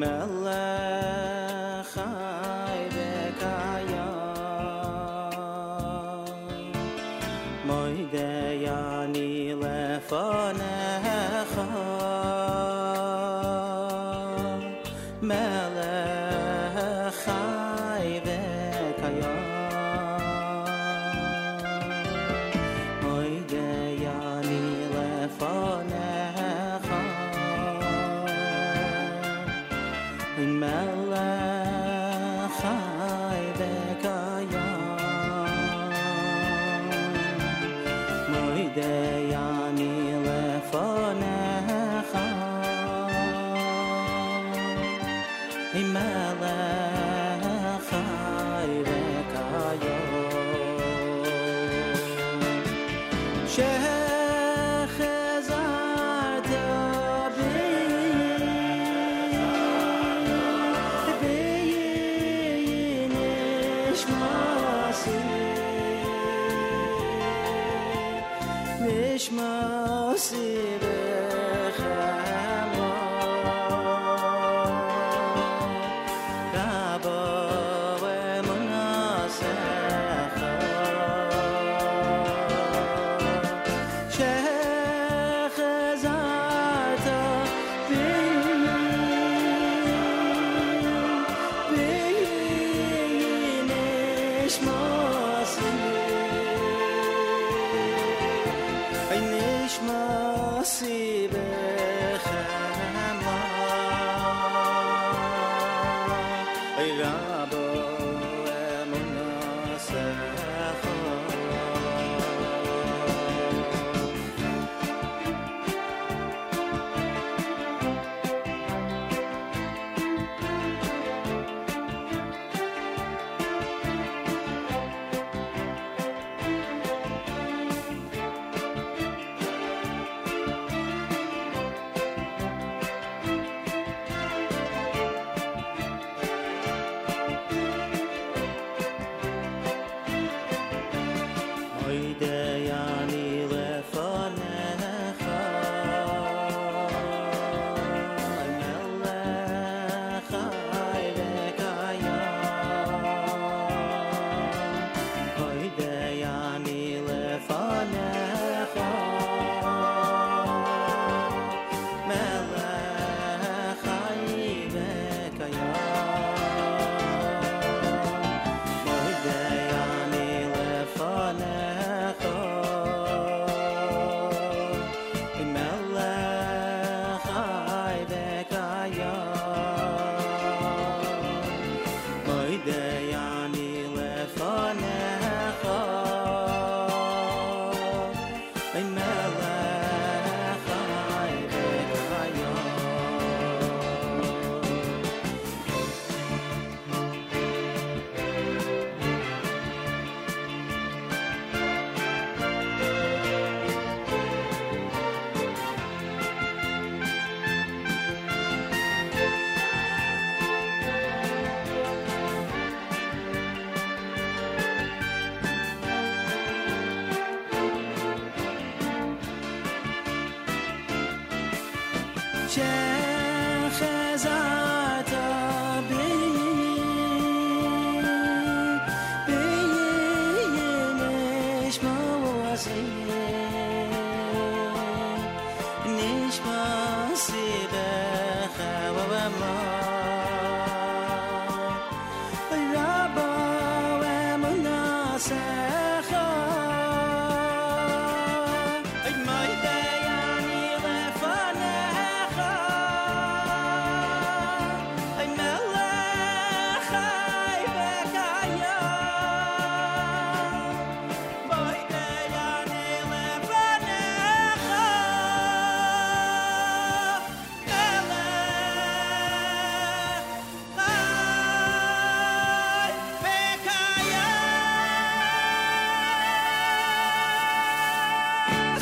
mellow.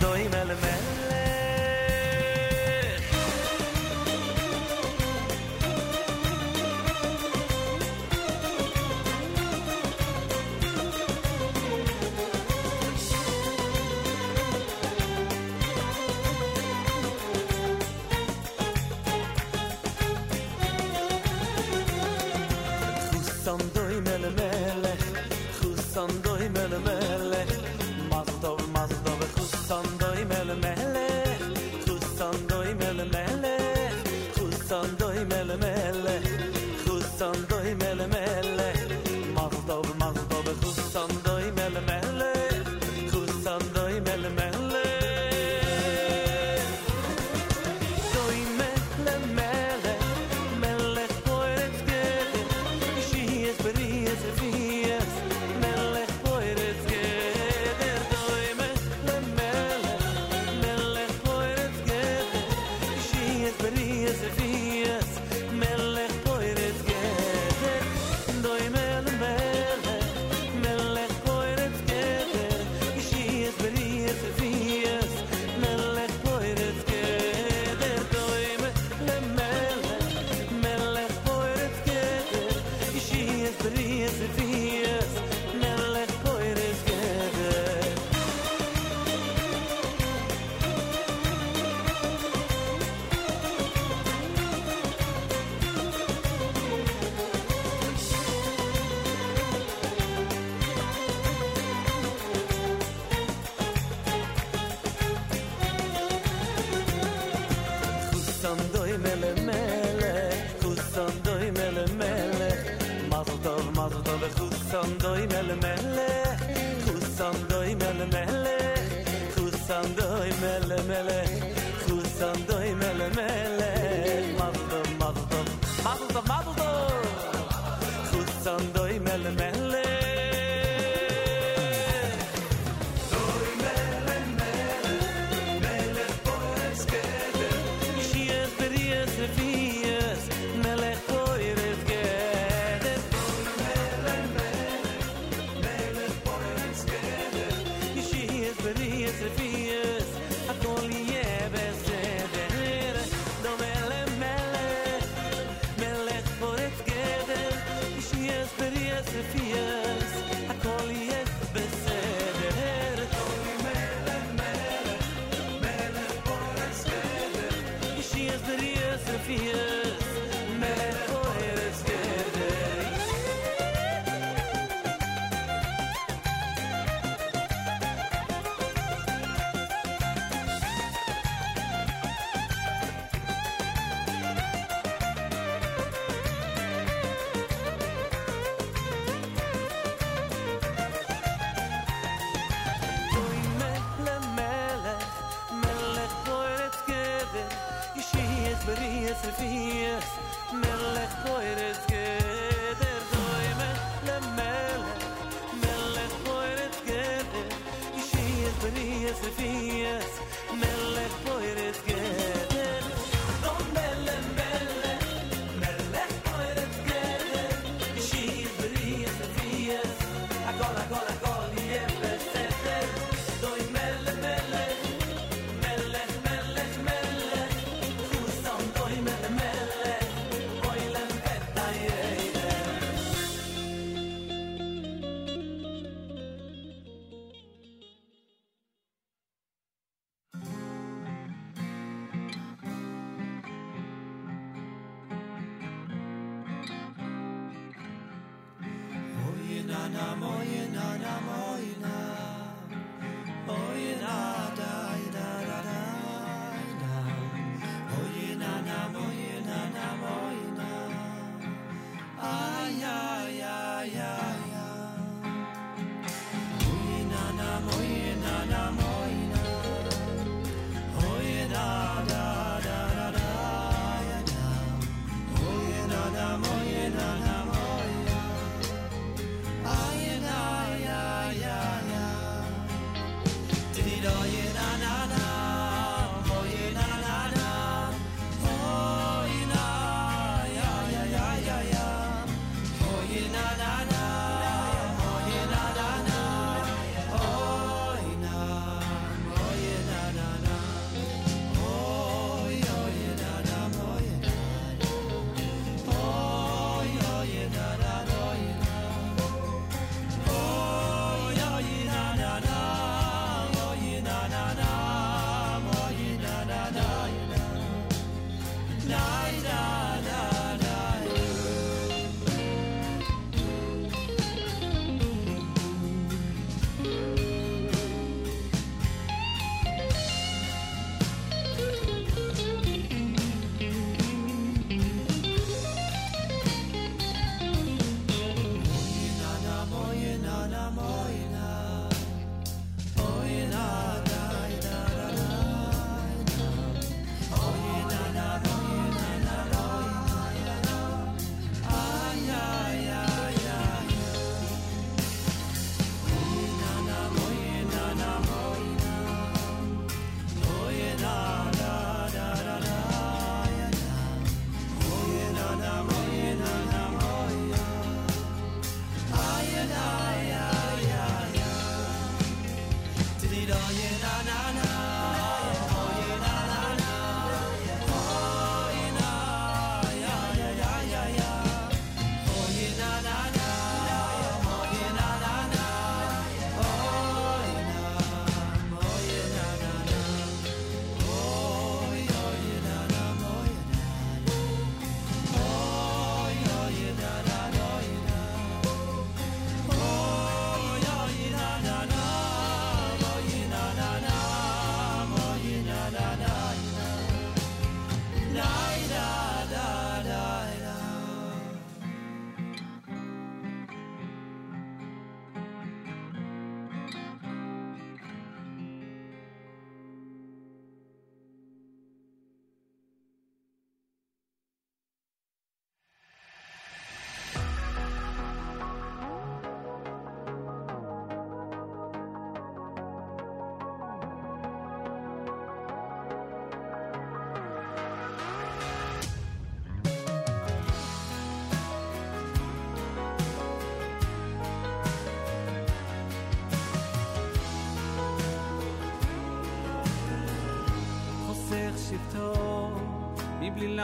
Doy mel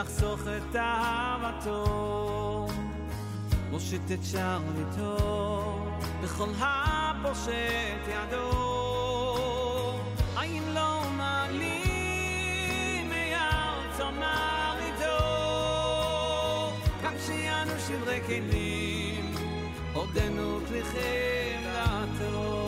מבלי לחסוך את אהבתו, מושיט את שרביטו בכל הפושט ידו. האם לא מעלים מארצו מרעיתו, גם שיענו שברי כלים, עודנו כלי חמלתו.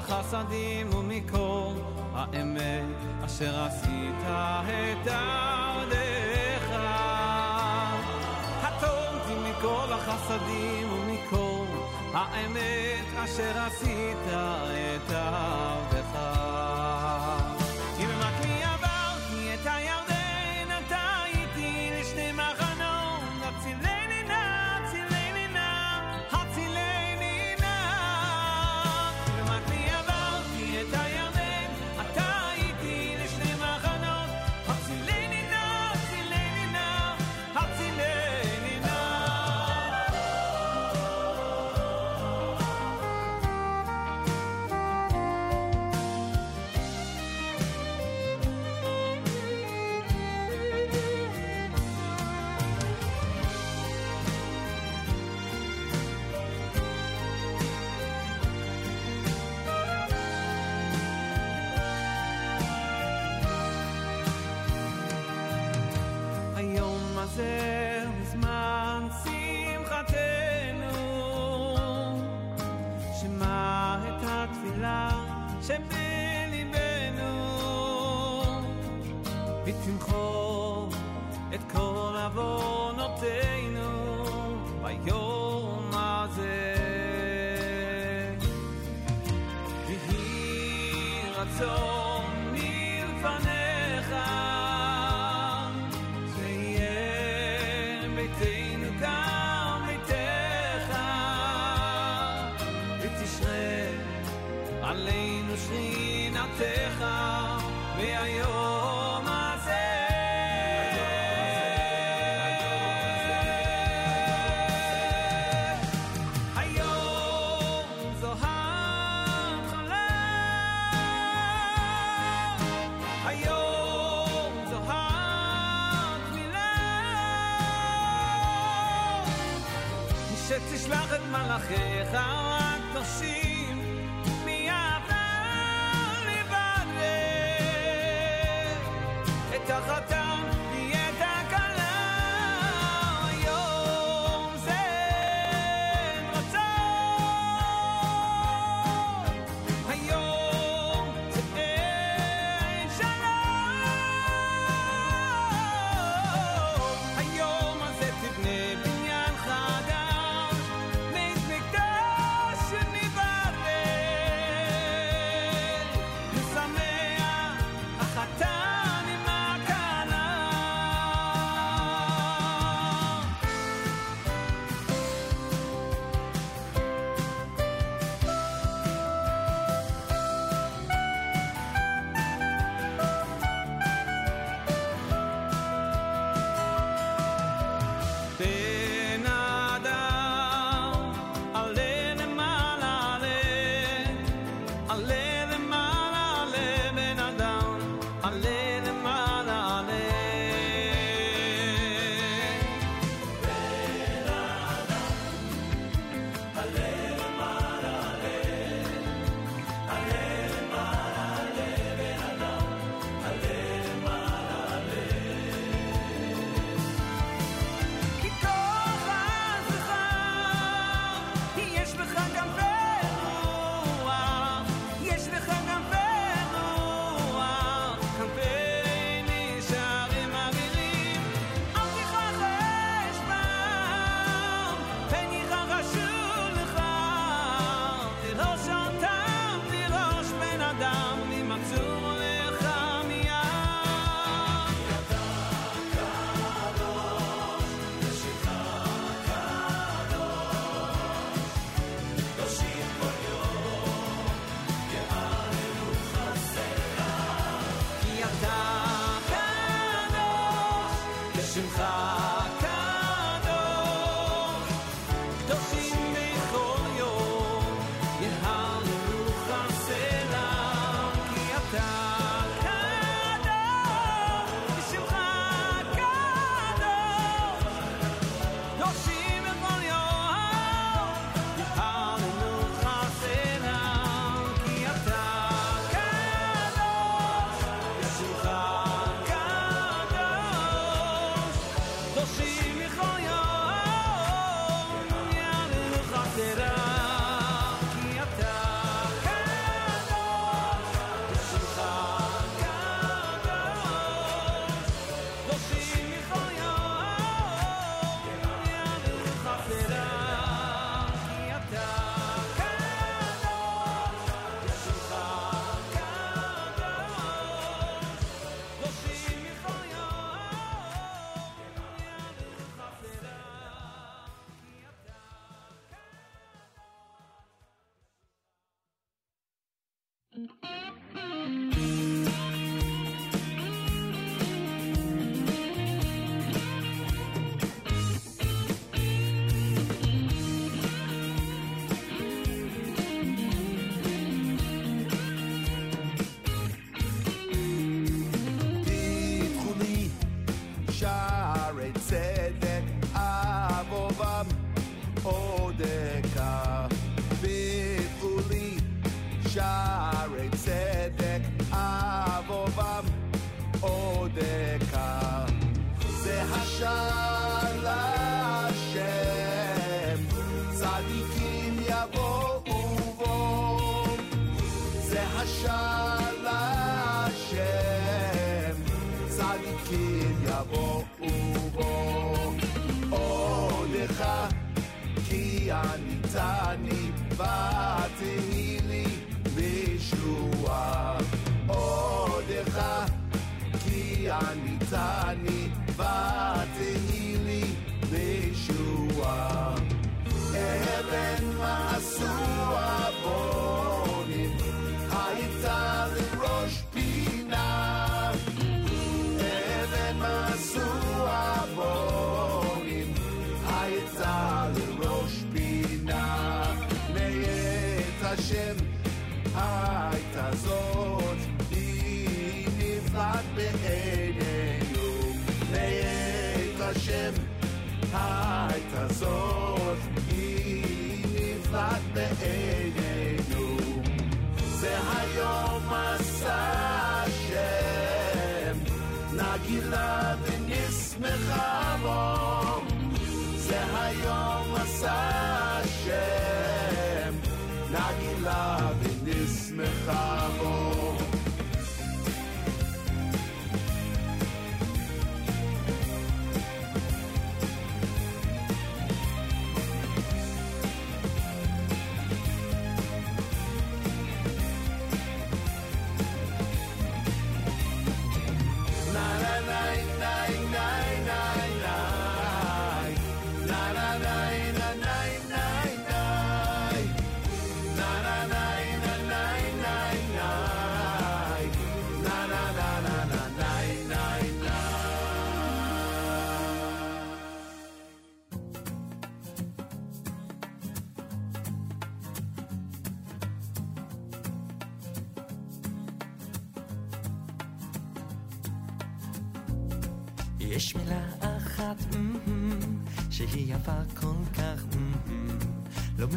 החסדים ומכל האמת אשר עשית את דרכך. קטונתי מכל החסדים ומכל האמת אשר עשית את דרכך. bütün kol מלאכיך הקדושים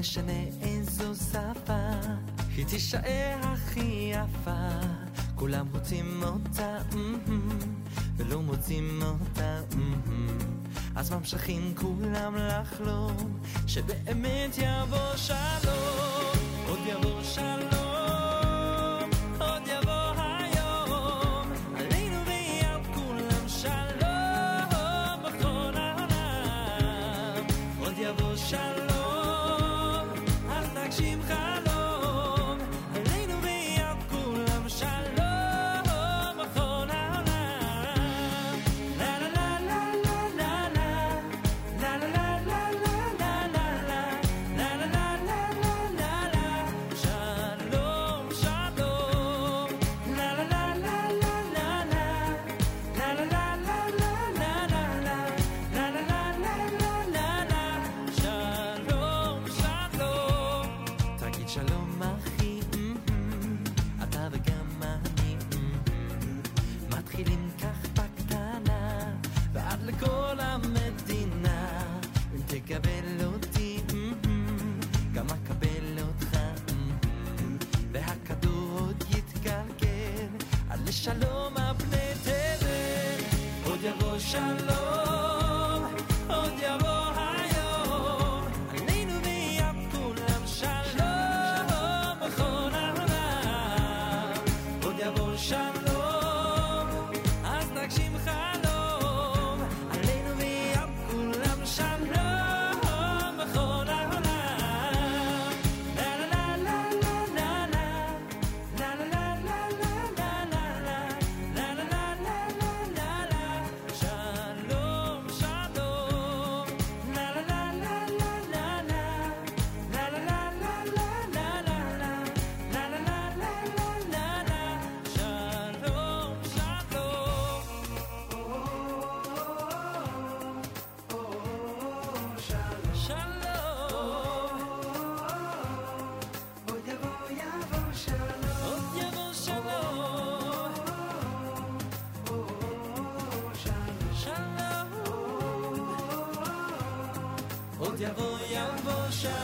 משנה איזו שפה, היא תישאר הכי יפה. כולם רוצים אותה, mm-hmm. ולא מוצאים אותה, mm-hmm. אז ממשיכים כולם לחלום, שבאמת יבוא שלום. Show.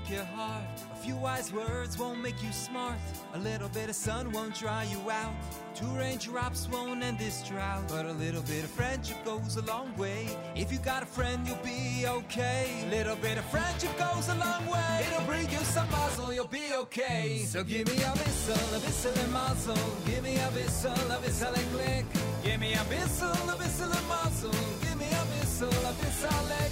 Break your heart. A few wise words won't make you smart. A little bit of sun won't dry you out. Two raindrops won't end this drought. But a little bit of friendship goes a long way. If you got a friend, you'll be okay. A Little bit of friendship goes a long way. It'll bring you some mazel, you'll be okay. So give me a whistle, a whistle and mazel. Give me a whistle, a whistle and click. Give me a whistle, a whistle and mazel. Give me a whistle, a whistle and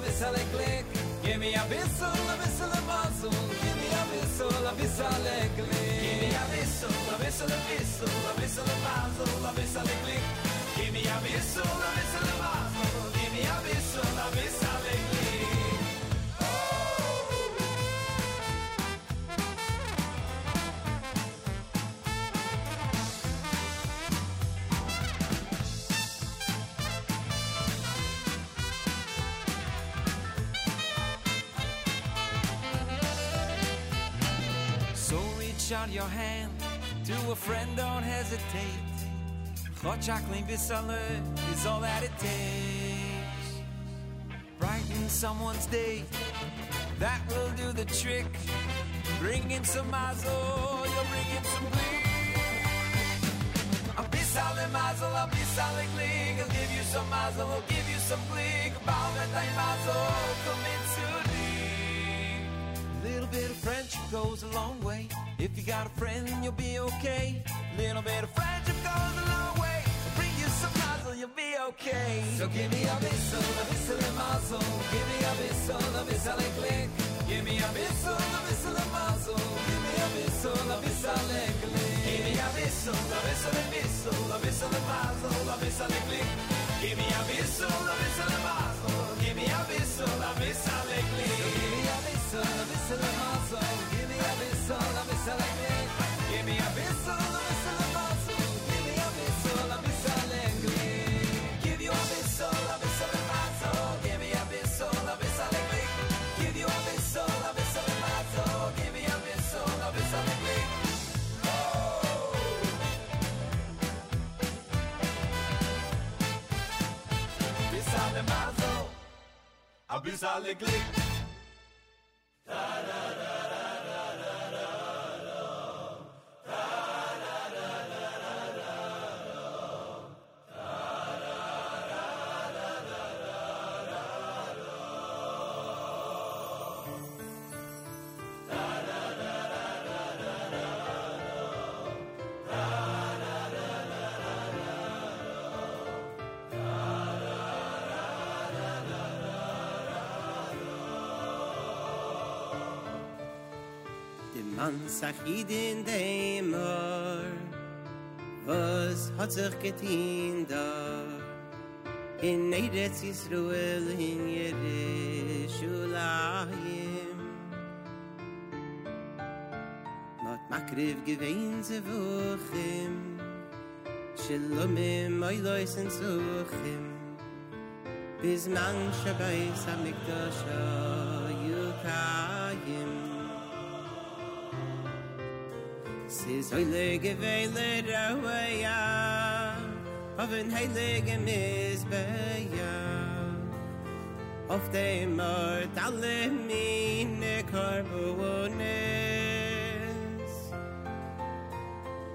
whistle, a whistle and click. Give me a whistle, a whistle and mazel. Give me a whistle, a whistle and click. Give me a whistle, a whistle and whistle, a whistle and mazel, a whistle and click. Give me a whistle, a whistle and mazel. Give me a whistle, a whistle out your hand to a friend, don't hesitate. Hot chocolate bisale is all that it takes. Brighten someone's day, that will do the trick. Bring in some mazel, you'll bring in some glee. A bisale mazel, a bisale glee. I'll give you some mazel, I'll give you some glee. Thy mazel, come into Little bit of friendship goes a long way. If you got a friend, you'll be okay. Little bit of friendship goes a long way. Bring you some mazel, you'll be okay. So give me a whistle, a whistle and mazel. Give me a whistle, a whistle and click. Give me a whistle, a whistle and mazel. Give me a whistle, a whistle and click. Give me a whistle, a whistle and whistle, a whistle mazel, a whistle click. Give me a whistle, a whistle mazel. Give me a whistle, a whistle and click. Whistle, a whistle and mazel. Give me a. Give me a whistle, a whistle and mazel. Give me a whistle, a whistle click. Give you a whistle, a whistle and mazel. Give me a whistle, a whistle click. Give you a whistle, a whistle and mazel. Give me a whistle, a. Whistle ganz achid in dem Ohr. Was hat sich getein da? In Eretz Yisroel in Yerishulayim. Not makriv gewein ze vuchim. Shalomim oilois en zuchim. Bis man shabais amikdosho yukah. Siz oi lege vele rawe ya Of an heilige misbe ya Of dem Ort alle mine karbo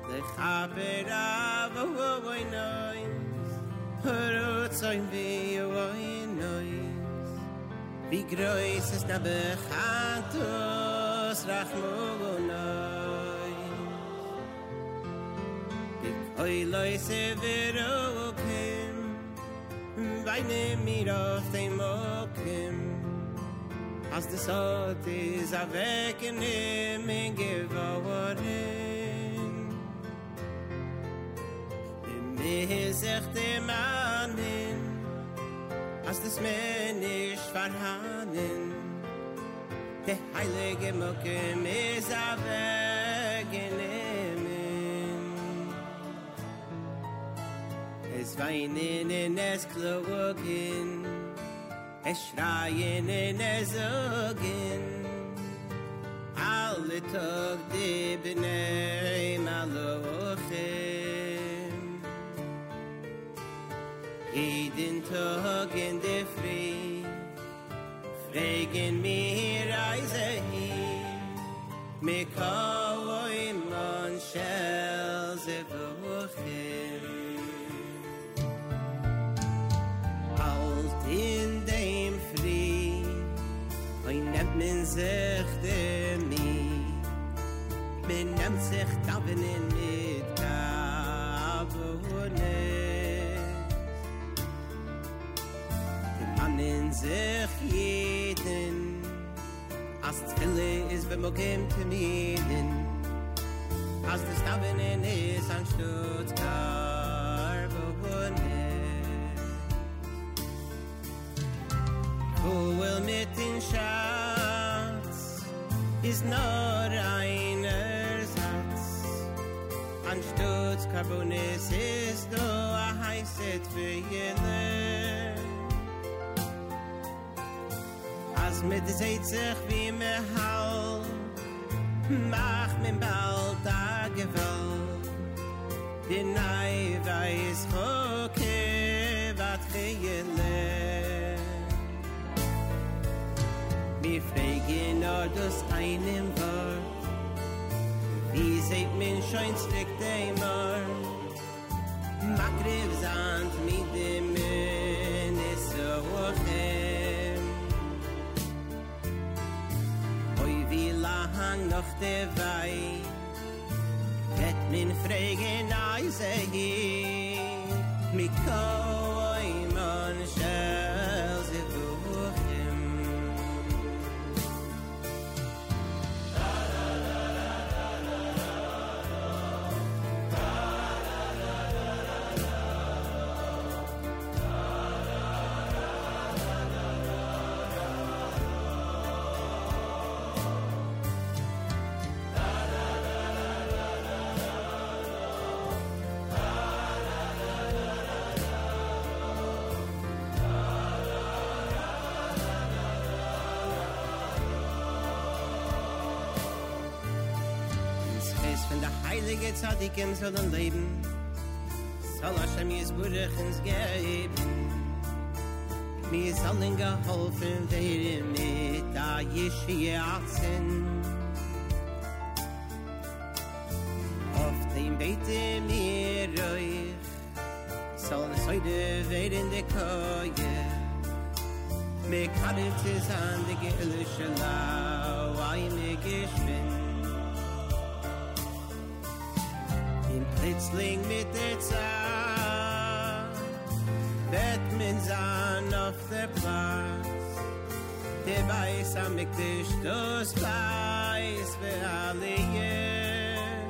Lech haber av o o o o o o o o o o Wie groß ist der Bechatus, Rachmogonos. Oy loy se vero kim Vay ne mir auf dem Mokim As de sot is a weg in him And give a word in Bim is echt im Anin As des menisch verhanen De heilige Mokim is a veken in es weinen in es klogen es schreien in es ogen alle tog de Bnei maloche Jeden Tag in der Früh Fregen mir reise hin. Mekau oi man Shel wochen in dem fri Oy nemt men sich de mi Men nemt sich daven in mit kavone De man in sich jeden. As tfille is bim okem te miden As de staven in is an stutz karbone Wo will mit den Schatz is nur einer Satz An Stutz Carbonis ist du a heißet für jene. As mit seht sich wie me hau Mach min bald a gewalt. Den ei weiß hoke wat gejele fräge nur das einem Wort. Wie seht mein schein steckt ein Makrev Makrevsand mit dem Mönnese hoch dem. Hoi wie lang noch der Wei, wett mein fräge nur er ein Wort. Tzadikim sollen leben, soll Hashem jes Burech ins geben. Mir sollen geholfen werden mit der Yeshia Atzen. Auf dem Bete mir euch, sollen es heute werden der Koje. Me kadet is an de gelische lau, ay me geschwind. In Plitzling mit der Zeit Wird min sein auf der Platz Der weiß am ich dich das weiß für alle jen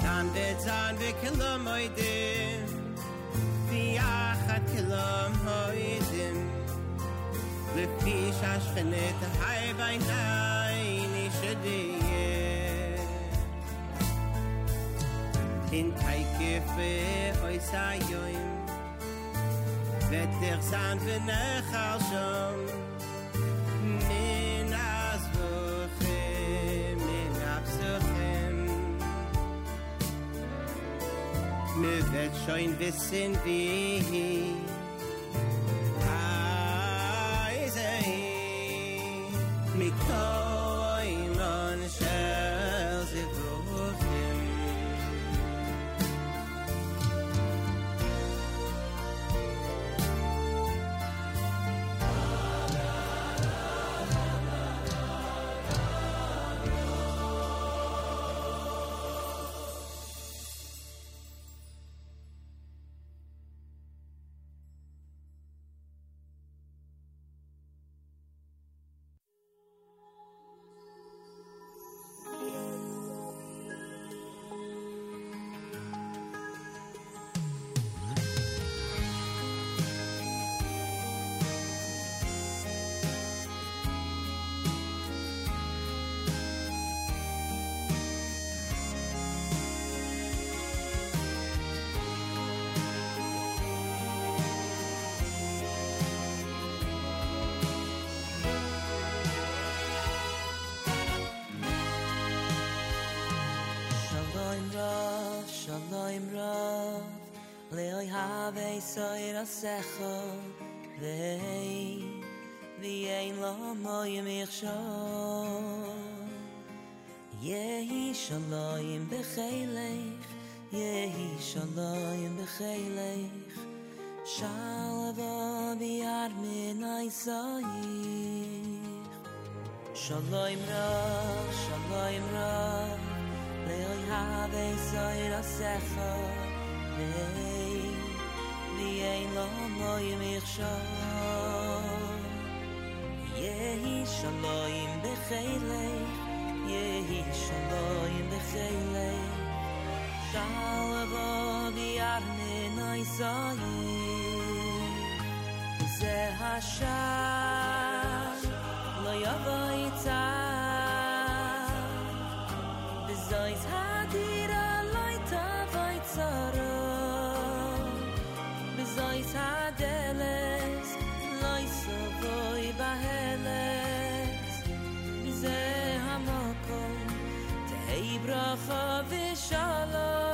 Dann wird sein wir kilom heute Wie achat kilom heute לפי שהשכנת החי בעיניי נשדיה in teike fe hoy sayoym vetter san ven khasham min az vokhe min apsokhem me vet shoyn vesen vi a secho vei vi ein lo mo ye mi yehi ye hi shlo im be khaylech ye hi be khaylech shal vi ar sai ra shlo ra le hay ha ve sai vei די אין נוי מיחשאל יהי שלוים בחיילי יהי שלוים בחיילי שאל בו נוי סאי זה השאר לא יבוא יצא. וזו יצא bracha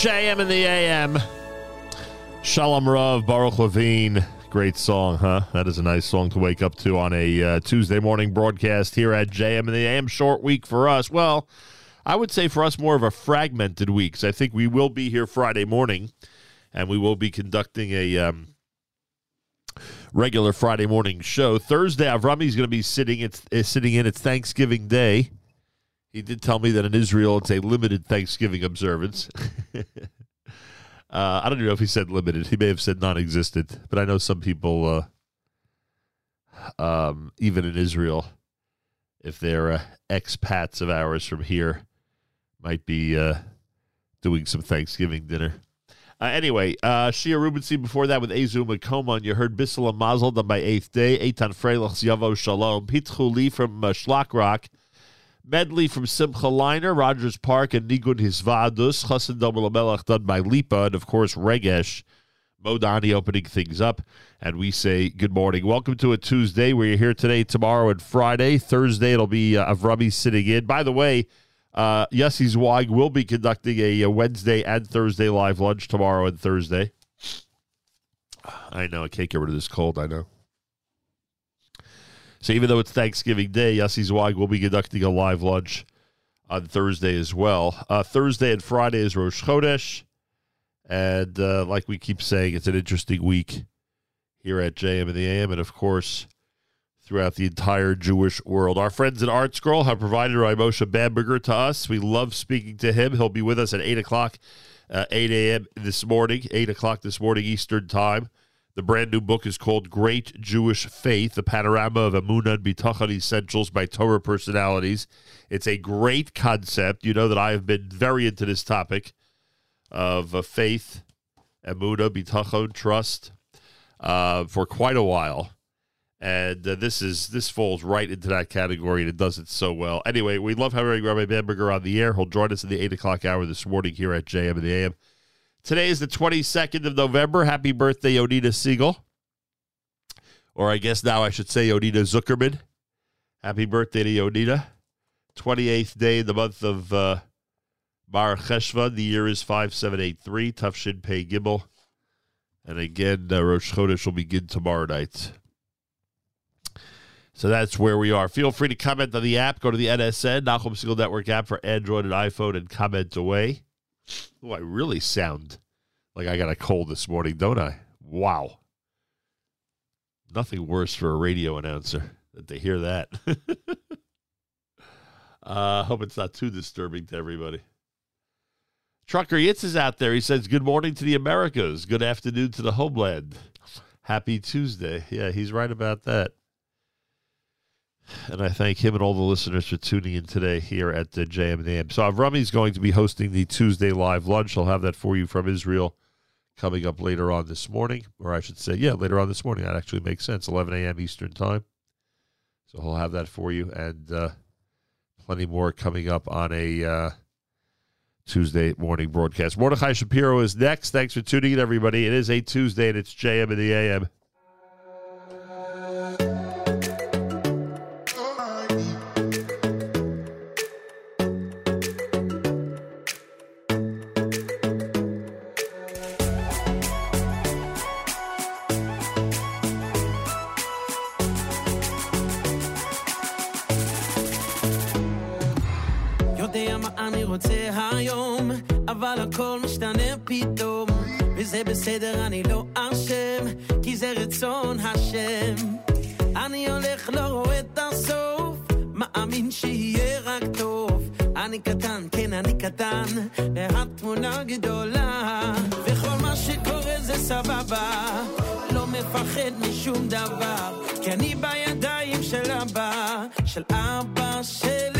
JM in the AM. Shalom Rav, Baruch Levine. Great song, huh? That is a nice song to wake up to on a uh, Tuesday morning broadcast here at JM in the AM. Short week for us. Well, I would say for us more of a fragmented week. 'cause I think we will be here Friday morning and we will be conducting a um, regular Friday morning show. Thursday, Avrami is going to be sitting. It's sitting in. It's Thanksgiving Day. He did tell me that in Israel it's a limited Thanksgiving observance. uh, I don't even know if he said limited. He may have said non-existent, but I know some people, uh, um, even in Israel, if they're uh, expats of ours from here, might be uh, doing some Thanksgiving dinner. Uh, anyway, uh, Shia Rubenstein before that with Ezu Makoman. You heard Bissel Mazel done by Eighth Day. Eitan Freilich's Yavo Shalom. Pitchu Lee from uh, Rock. Medley from Simcha Leiner, Rogers Park, and Nigun Hisvadus. Chassan Double done by Lipa. And of course, Regesh. Modani opening things up. And we say good morning. Welcome to a Tuesday. We're here today, tomorrow, and Friday. Thursday, it'll be uh, Avrami sitting in. By the way, uh, Yossi Zweig will be conducting a, a, Wednesday and Thursday live lunch tomorrow and Thursday. I know I can't get rid of this cold. I know. So even though it's Thanksgiving Day, Yossi Zweig will be conducting a live lunch on Thursday as well. Uh, Thursday and Friday is Rosh Chodesh, and uh, like we keep saying, it's an interesting week here at JM and the AM, and of course throughout the entire Jewish world. Our friends at Art Scroll have provided Rabbi Moshe Bamberger to us. We love speaking to him. He'll be with us at 8 o'clock, uh, 8 a.m. this morning, 8 o'clock this morning Eastern Time. The brand new book is called Great Jewish Faith, the panorama of Amunah and Bitachon Essentials by Torah Personalities. It's a great concept. You know that I have been very into this topic of uh, faith, Amunah, Bitachon, trust uh, for quite a while and uh, this is this falls right into that category, and it does it so well. Anyway, we love having Rabbi Bamberger on the air. He'll join us in the eight o'clock hour this morning here at JM and the AM. Today is the twenty second of November. Happy birthday, Yonita Siegel, or I guess now I should say Yonita Zuckerman. Happy birthday to. Twenty eighth day in the month of uh, Mar Cheshvan. The year is five seven eight three. Tufshin Pei Gimel. And again, uh, Rosh Chodesh will begin tomorrow night. So that's where we are. Feel free to comment on the app. Go to the NSN, Nachum Segal Network app for Android and iPhone and comment away. Oh, I really sound like I got a cold this morning, don't I? Wow. Nothing worse for a radio announcer than to hear that. I uh, hope it's not too disturbing to everybody. Trucker Yitz is out there. He says, Good morning to the Americas. Good afternoon to the homeland. Happy Tuesday. Yeah, he's right about that. And I thank him and all the listeners for tuning in today here at the JM and AM. So Avrami is going to be hosting the Tuesday live lunch. I'll have that for you from Israel coming up later on this morning, or I should say, yeah, later on this morning. That actually makes sense. 11 a.m. Eastern time. So he'll have that for you, and uh, plenty more coming up on a uh, Tuesday morning broadcast. Mordechai Shapiro is next. Thanks for tuning in, everybody. It is a Tuesday, and it's JM in the AM. זה בסדר, אני לא אשם, כי זה רצון השם. אני הולך, לא רואה את הסוף, מאמין שיהיה רק טוב. אני קטן, כן, אני קטן, והתמונה גדולה. וכל מה שקורה זה סבבה, לא מפחד משום דבר, כי אני בידיים של אבא, של אבא שלי.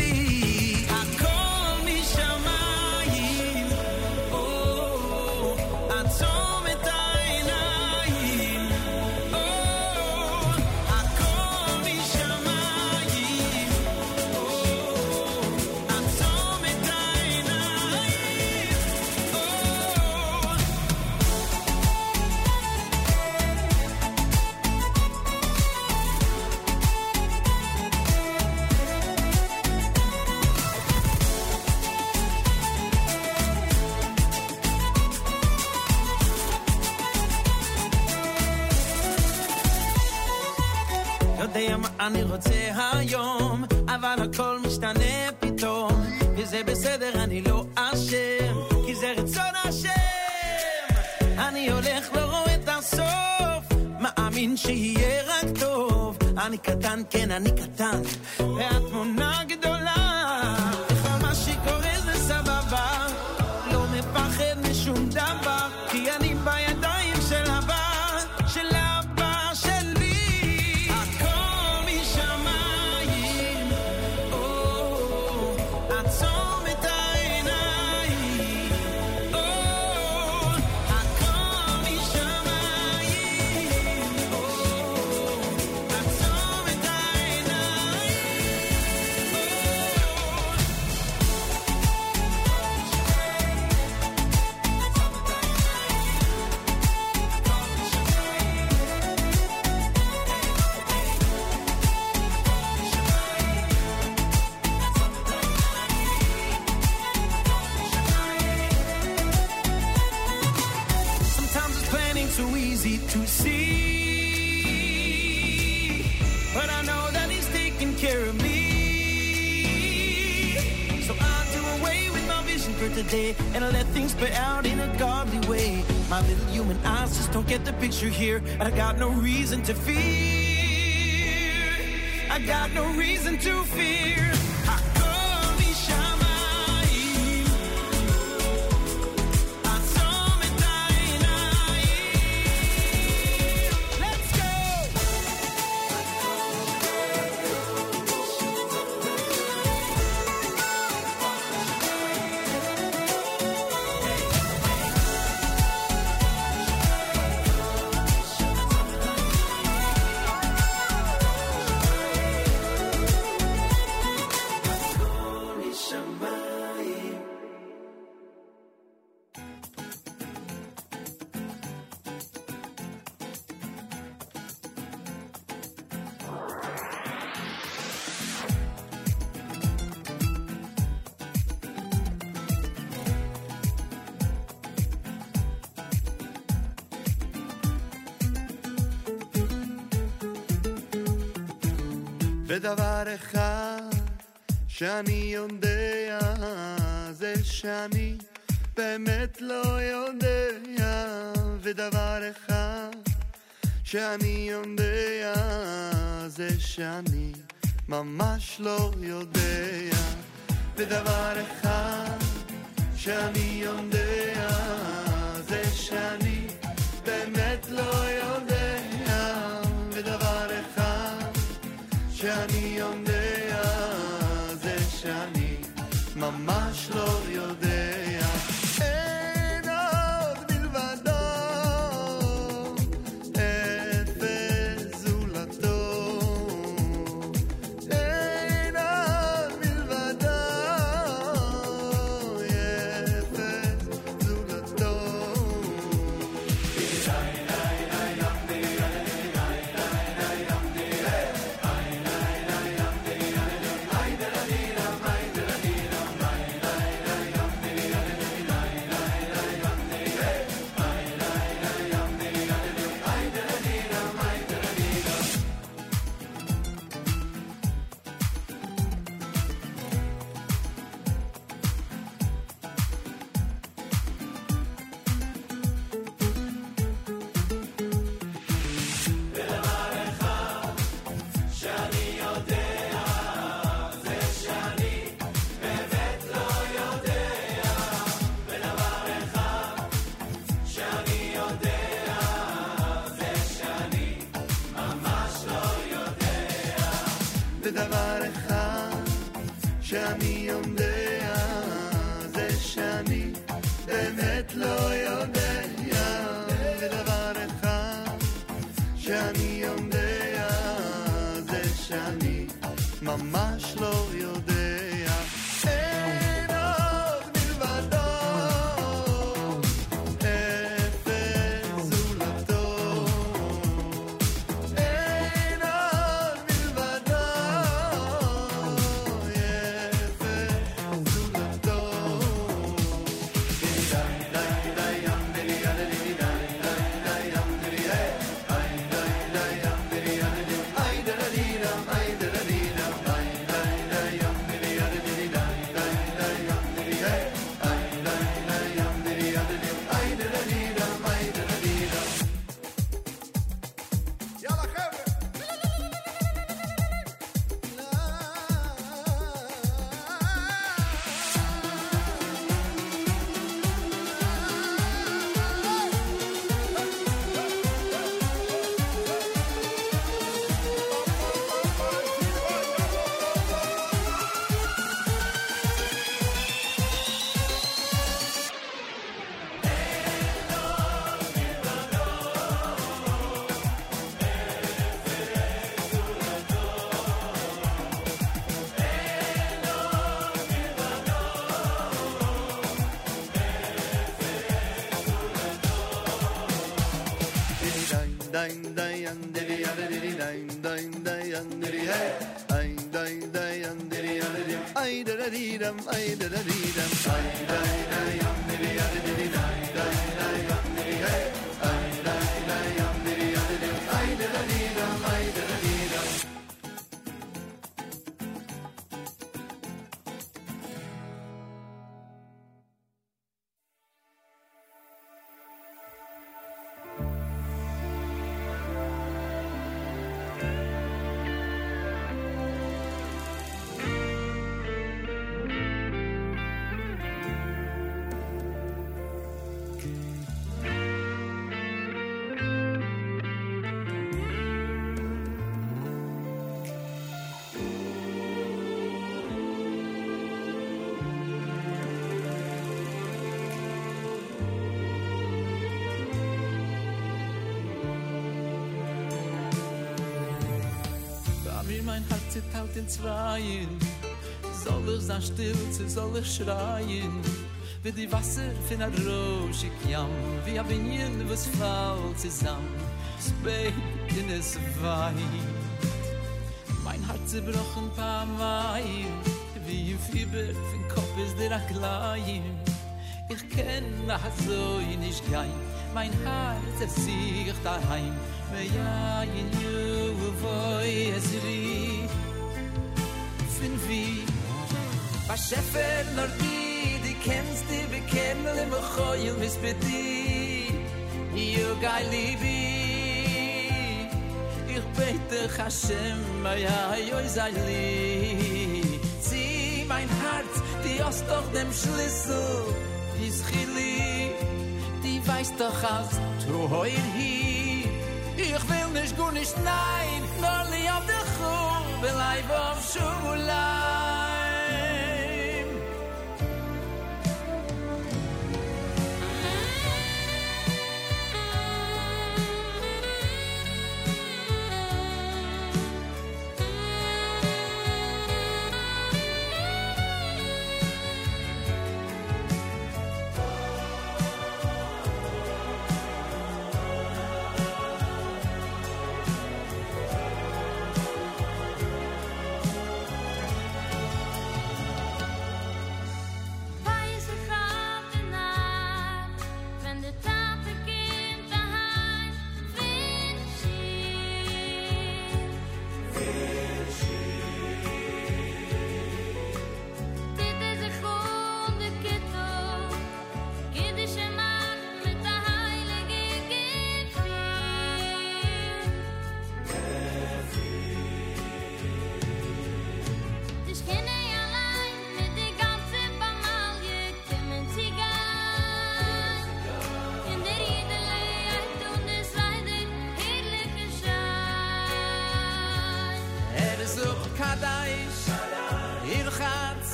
אני רוצה היום, אבל הכל משתנה פתאום, וזה בסדר, אני לא אשם, כי זה רצון השם. אני הולך, לא את הסוף, מאמין שיהיה רק טוב. אני קטן, כן, אני קטן, והתמונה גדולה. Today and let things play out in a godly way. My little human eyes just don't get the picture here. And I got no reason to fear. I got no reason to fear. שאני באמת לא יודע ודבר אחד שאני יודע זה שאני ממש לא יודע. ודבר אחד שאני יודע זה שאני באמת לא יודע. ודבר אחד שאני יודע זה שאני ממש לא יודע ayrım ayrı da Ich still, zu soll ich schreien. Wie die Wasser von der Roschig Jam. Wie ein Binien, was fällt zusammen. Spät in es weint Mein Herz zerbrochen paar Mal Wie ein Fieber, von Kopf ist der Aklein Ich kenn nach so nicht gein Mein Herz es sich daheim. Me ja in you voi es ri Bashefer nor di di kennst di bekennen im Khoyl mis beti Yo gai libi Ich bete khashem mei yo zali zi mein hart di ost doch dem schlüssel dis khili di weiß doch aus tu heul hi Ich will nicht gut nicht nein nur li auf der khum belayb auf shula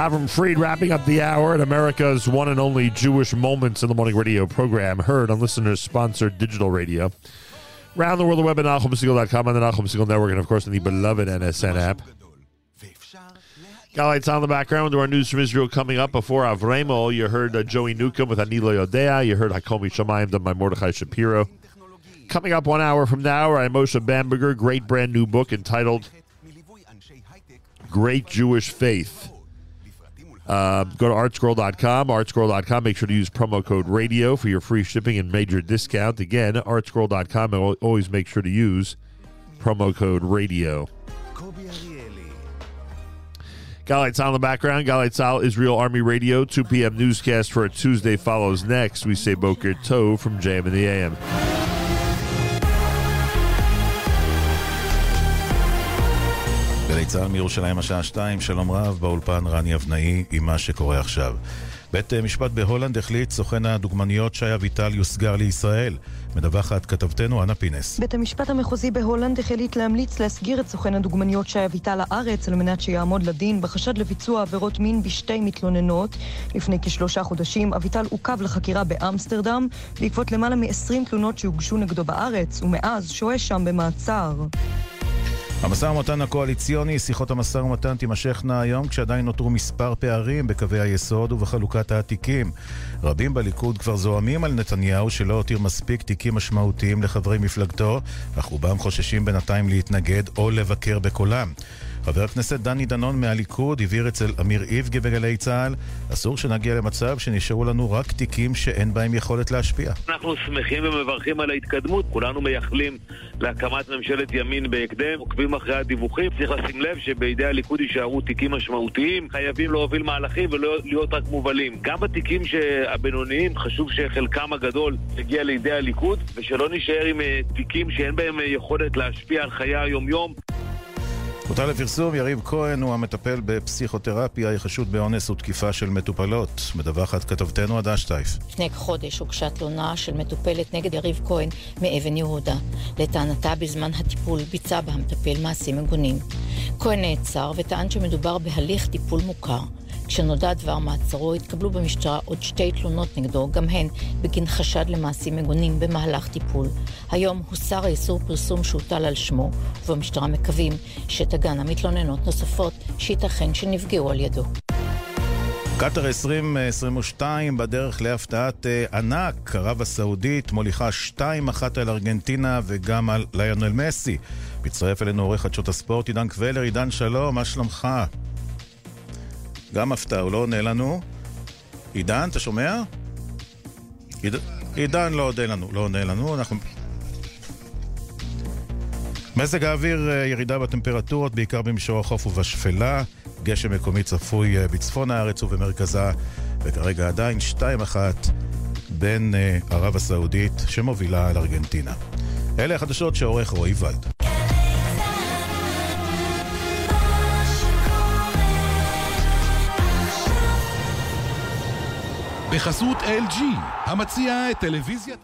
Avram Fried wrapping up the hour at America's one and only Jewish Moments in the Morning radio program, heard on listeners sponsored digital radio. Around the world, the web at NachumSegal.com on the Nachum Segal Network, and of course, in the beloved NSN app. Got lights on the background to our news from Israel coming up. Before Avremo, you heard uh, Joey Newcomb with Anilo Yodea. You heard Hakomi Shamayim done by Mordechai Shapiro. Coming up one hour from now, I Moshe Bamberger, great brand new book entitled Great Jewish Faith. Uh, go to artscroll.com, artscroll.com. Make sure to use promo code radio for your free shipping and major discount. Again, artscroll.com. And always make sure to use promo code radio. Galei Tzahal in the background. Galei Tzahal, Israel Army Radio. 2 p.m. newscast for a Tuesday follows next. We say Boker Tov from JM in the AM. צה"ל מירושלים השעה שתיים, שלום רב, באולפן רני אבנאי עם מה שקורה עכשיו. בית משפט בהולנד החליט סוכן הדוגמניות שי אביטל יוסגר לישראל. מדווחת כתבתנו אנה פינס. בית המשפט המחוזי בהולנד החליט להמליץ להסגיר את סוכן הדוגמניות שי אביטל לארץ על מנת שיעמוד לדין בחשד לביצוע עבירות מין בשתי מתלוננות. לפני כשלושה חודשים אביטל עוכב לחקירה באמסטרדם בעקבות למעלה מ-20 תלונות שהוגשו נגדו בארץ, ומאז שוהה שם במעצר. המשא ומתן הקואליציוני, שיחות המשא ומתן תימשכנה היום כשעדיין נותרו מספר פערים בקווי היסוד ובחלוקת התיקים. רבים בליכוד כבר זועמים על נתניהו שלא הותיר מספיק תיקים משמעותיים לחברי מפלגתו, אך רובם חוששים בינתיים להתנגד או לבקר בקולם. חבר הכנסת דני דנון מהליכוד הבהיר אצל אמיר איבגי בגלי צה"ל, אסור שנגיע למצב שנשארו לנו רק תיקים שאין בהם יכולת להשפיע. אנחנו שמחים ומברכים על ההתקדמות, כולנו מייחלים להקמת ממשלת ימין בהקדם, עוקבים אחרי הדיווחים. צריך לשים לב שבידי הליכוד יישארו תיקים משמעותיים, חייבים להוביל מהלכים ולא להיות רק מובלים. גם בתיקים הבינוניים חשוב שחלקם הגדול יגיע לידי הליכוד, ושלא נישאר עם אה, תיקים שאין בהם אה, יכולת להשפיע על חיי היום-יום. הותר לפרסום, יריב כהן הוא המטפל בפסיכותרפיה, חשוד באונס ותקיפה של מטופלות. מדווחת כתבתנו עדה שטייף. לפני כחודש הוגשה תלונה של מטופלת נגד יריב כהן מאבן יהודה. לטענתה בזמן הטיפול ביצע בה המטפל מעשים מגונים. כהן נעצר וטען שמדובר בהליך טיפול מוכר. כשנודע דבר מעצרו התקבלו במשטרה עוד שתי תלונות נגדו, גם הן בגין חשד למעשים מגונים במהלך טיפול. היום הוסר האיסור פרסום שהוטל על שמו, ובמשטרה מקווים שתגענה מתלוננות נוספות שייתכן שנפגעו על ידו. קטאר 2022 בדרך להפתעת אה, ענק, ערב הסעודית מוליכה 2-1 על ארגנטינה וגם על ליונל מסי. מצטרף אלינו עורך חדשות הספורט עידן קבלר, עידן שלום, מה שלומך? גם הפתעה, הוא לא עונה לנו. עידן, אתה שומע? עיד... עידן לא עונה לנו, לא עונה לנו, אנחנו... מזג האוויר, אה, ירידה בטמפרטורות, בעיקר במישור החוף ובשפלה. גשם מקומי צפוי אה, בצפון הארץ ובמרכזה, וכרגע עדיין 2-1 בין אה, ערב הסעודית שמובילה על ארגנטינה. אלה החדשות שעורך רועי ולד. בחסות LG, המציע את טלוויזיית...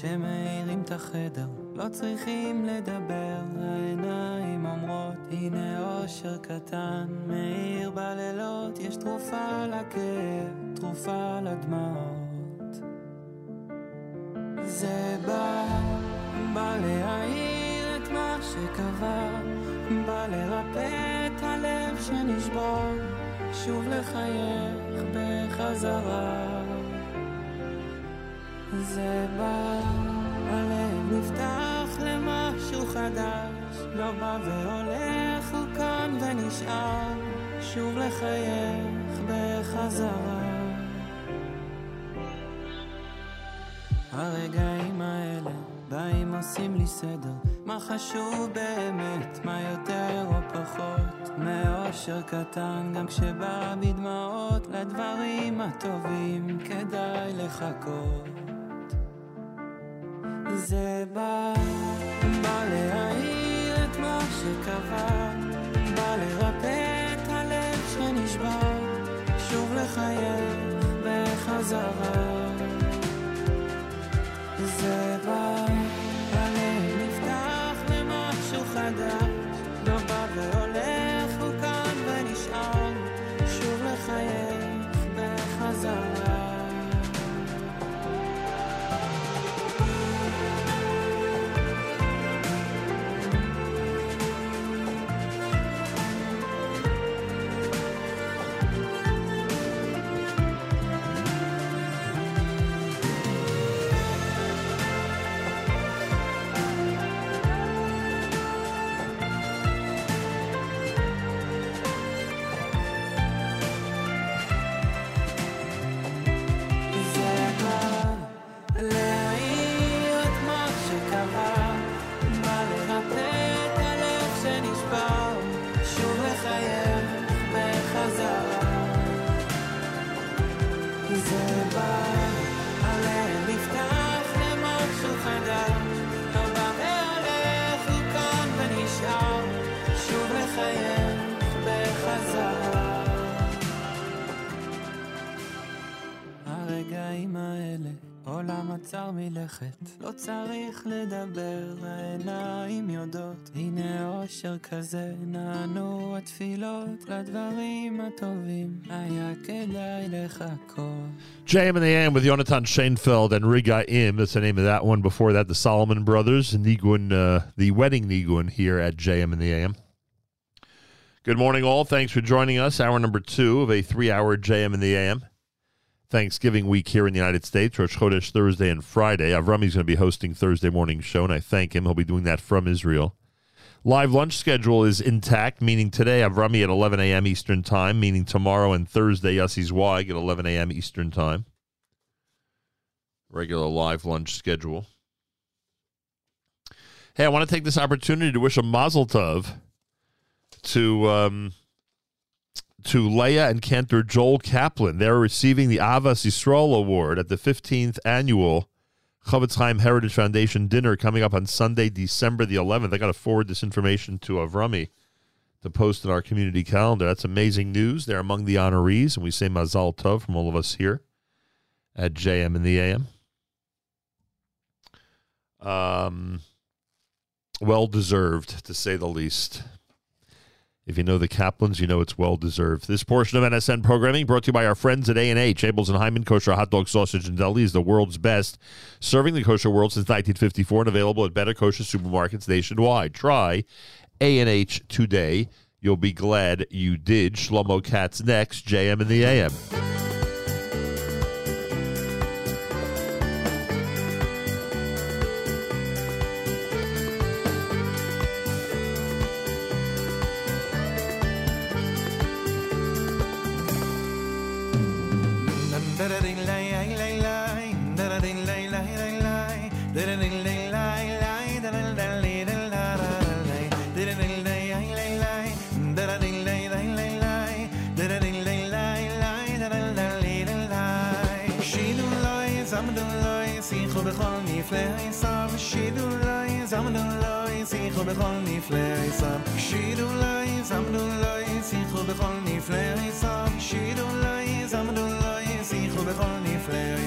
שמאירים את החדר לא צריכים לדבר, העיניים אומרות הנה אושר קטן מאיר בלילות יש תרופה לכאב, תרופה לדמעות. זה בא, בא להאיר את מה שקבע בא לרפא את הלב שנשבור שוב לחייך בחזרה זה בא, הלב נפתח למשהו חדש, לא בא והולך, הוא כאן ונשאר, שוב לחייך בחזרה. הרגעים האלה באים עושים לי סדר, מה חשוב באמת, מה יותר או פחות, מאושר קטן גם כשבא בדמעות, לדברים הטובים כדאי לחכות. זה בא, בא להאיר את מה שקבע, בא לרפא את הלב שנשבר, שוב לחייך בחזרה. זה בא, הרגעים האלה עולם עצר מלכת, לא צריך לדבר, העיניים יודעות. הנה אושר כזה, נענו התפילות לדברים הטובים, היה כדאי לחכות. JM in the AM with Jonathan Scheinfeld and Regaim. That's the name of that one. Before that, the Solomon Brothers, Niguin, uh, the wedding Niguin here at JM in the AM. Good morning, all. Thanks for joining us. Hour number two of a three hour JM in the AM. Thanksgiving week here in the United States, Rosh Chodesh Thursday and Friday. Avrami's going to be hosting Thursday morning show, and I thank him. He'll be doing that from Israel. Live lunch schedule is intact, meaning today Avrami at 11 a.m. Eastern Time, meaning tomorrow and Thursday Yossi Zweig at 11 a.m. Eastern Time. Regular live lunch schedule. Hey, I want to take this opportunity to wish a mazel tov to um, to Leah and Cantor Joel Kaplan. They're receiving the Ahavas Yisrael Award at the 15th annual Chofetz Chaim Heritage Foundation dinner coming up on Sunday, December the 11th. I got to forward this information to Avrami to post in our community calendar. That's amazing news. They're among the honorees, and we say Mazal Tov from all of us here at JM in the AM. Um, well deserved, to say the least. If you know the Kaplans, you know it's well deserved. This portion of NSN programming brought to you by our friends at A&H. Abeles and Heymann Kosher Hot Dog Sausage and Deli is the world's best, serving the kosher world since 1954 and available at better kosher supermarkets nationwide. Try A&H today. You'll be glad you did. Shlomo Katz next, JM in the AM. בכל נפלא עיסם שידו לי, זמנו לי, שיחו בכל נפלא עיסם שידו לי, זמנו לי, שיחו בכל נפלא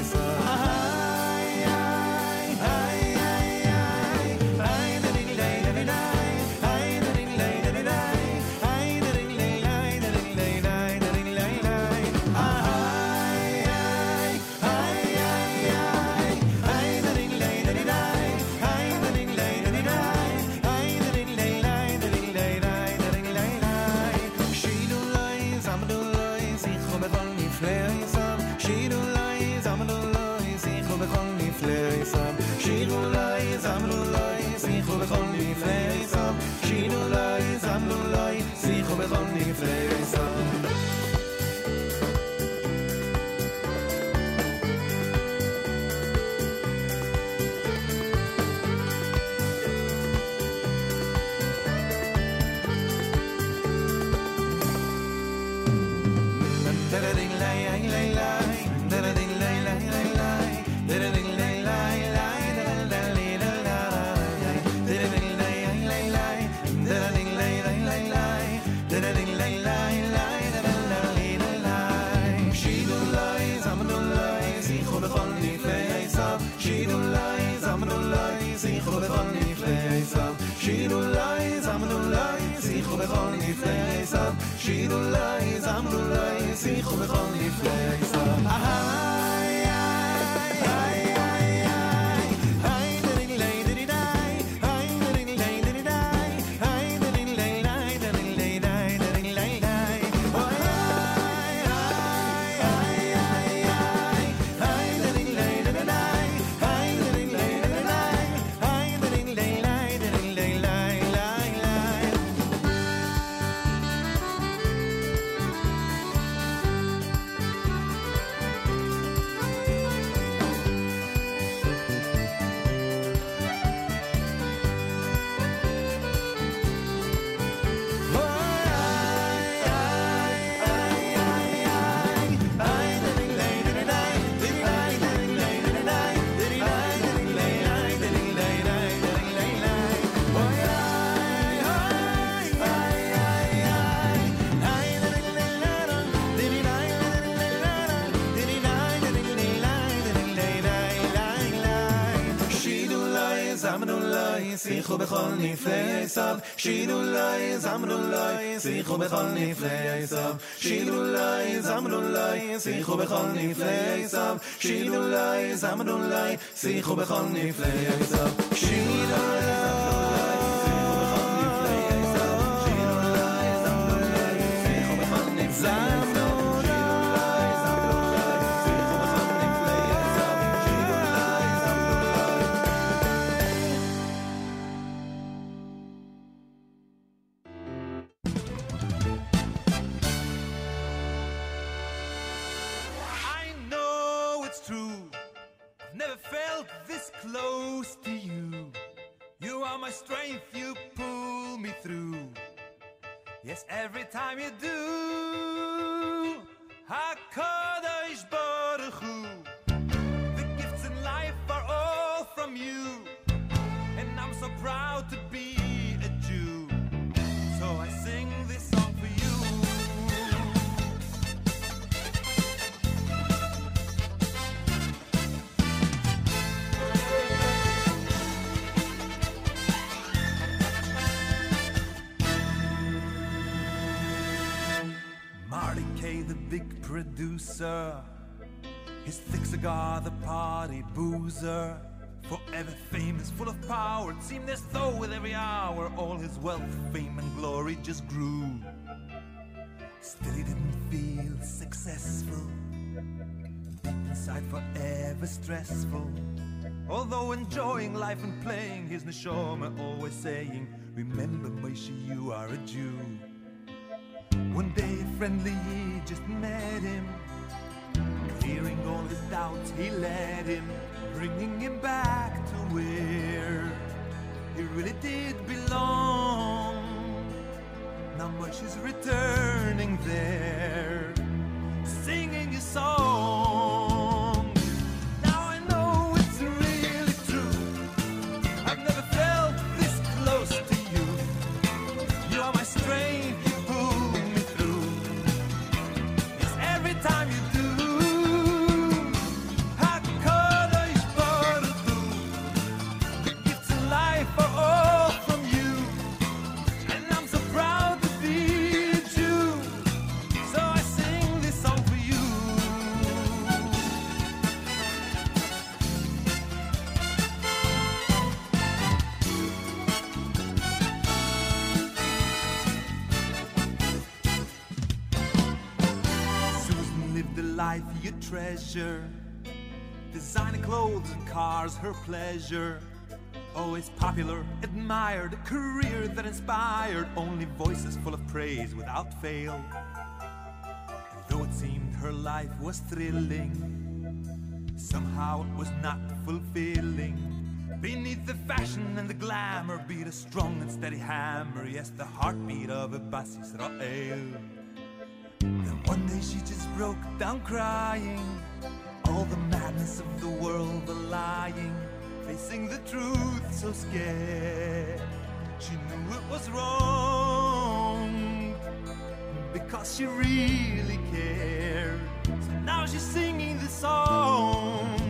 שידו לי, זמנו לי, שיחו בכל נפלאי sich um bechol nifle yisam shilu lai zamru lai sich um bechol nifle yisam shilu lai zamru lai sich um producer. His thick cigar, the party boozer. Forever famous, full of power. It seemed as though with every hour all his wealth, fame, and glory just grew. Still, he didn't feel successful. Deep inside, forever stressful. Although enjoying life and playing his neshama, always saying, Remember, Moshe, you are a Jew. One day, friendly he just met him. Clearing all his doubts, he led him, bringing him back to where he really did belong. Now Moshe's returning there, singing his song. Designer clothes and cars, her pleasure. Always popular, admired, a career that inspired. Only voices full of praise without fail. And though it seemed her life was thrilling, somehow it was not fulfilling. Beneath the fashion and the glamour beat a strong and steady hammer. Yes, the heartbeat of a Bas Israel. Then one day she just broke down crying. All the madness of the world, the lying, facing the truth so scared. She knew it was wrong because she really cared. So now she's singing the song.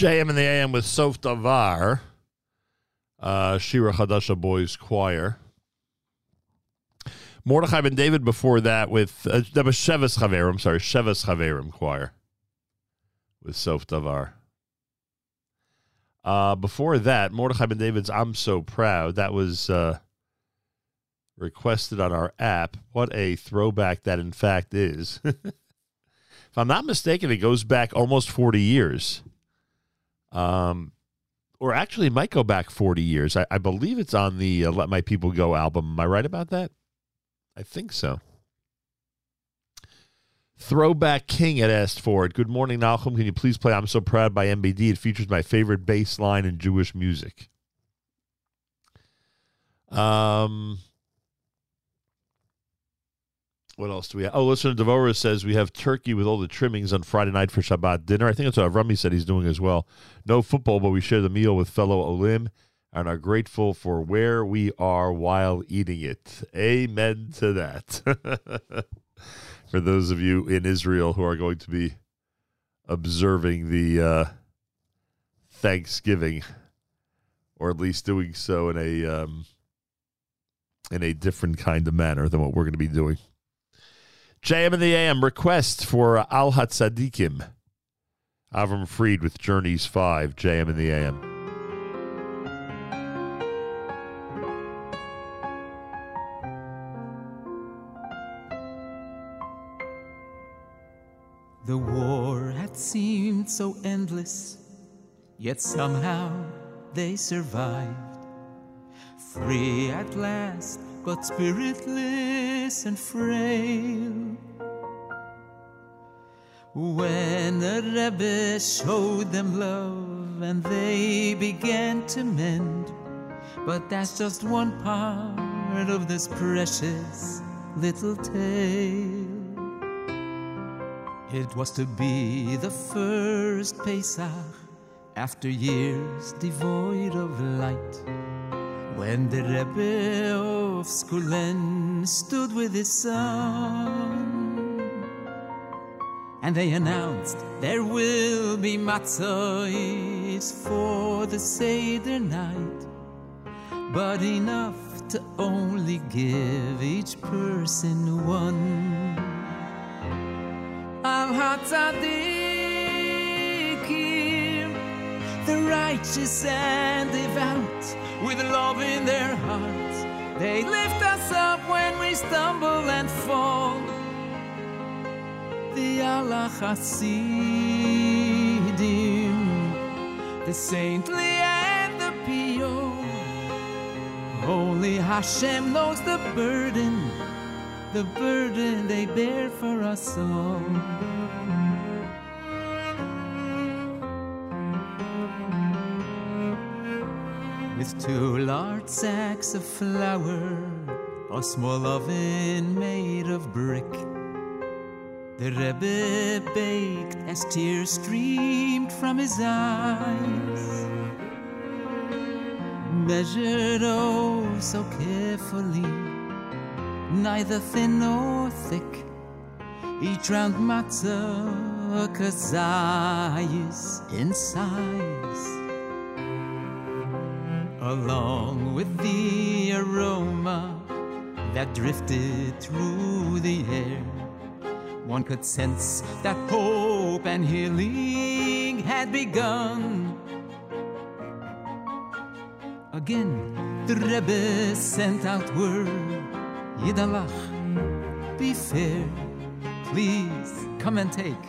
JM in the AM with Sof Davar, uh, Shira Hadasha Boys Choir. Mordechai Ben David before that with uh, that was Sheves Chaverim, sorry, Sheves Chaverim Choir with Sof Davar. Uh, before that, Mordechai Ben David's I'm So Proud. That was uh, requested on our app. What a throwback that, in fact, is. if I'm not mistaken, it goes back almost 40 years. Um, or actually, it might go back 40 years. I, I believe it's on the uh, Let My People Go album. Am I right about that? I think so. Throwback King had asked for it. Good morning, Malcolm. Can you please play I'm So Proud by MBD? It features my favorite bass line in Jewish music. Um, what else do we have? Oh, listener Devora says we have turkey with all the trimmings on Friday night for Shabbat dinner. I think that's what Rummy said he's doing as well. No football, but we share the meal with fellow Olim and are grateful for where we are while eating it. Amen to that. for those of you in Israel who are going to be observing the uh, Thanksgiving, or at least doing so in a um, in a different kind of manner than what we're going to be doing. JM and the AM request for uh, Al Hatzadikim. Avram Fried with Journeys 5, JM and the AM. The war had seemed so endless, yet somehow they survived. Free at last but spiritless and frail. When the Rebbe showed them love and they began to mend, but that's just one part of this precious little tale. It was to be the first Pesach after years devoid of light. When the Rebbe of Skulen stood with his son, and they announced there will be matzahs for the Seder night, but enough to only give each person one. Hatzadikim, the righteous and devout, with love in their hearts, they lift us up when we stumble and fall. The Allah Hasidim, the saintly and the pure. Only Hashem knows the burden, the burden they bear for us all. With two large sacks of flour, a small oven made of brick. The Rebbe baked as tears streamed from his eyes. Measured oh so carefully, neither thin nor thick. Each round matzah kazayis in size. Along with the aroma that drifted through the air. One could sense that hope and healing had begun. Again, the Rebbe sent out word Yidalach, be fair, please come and take,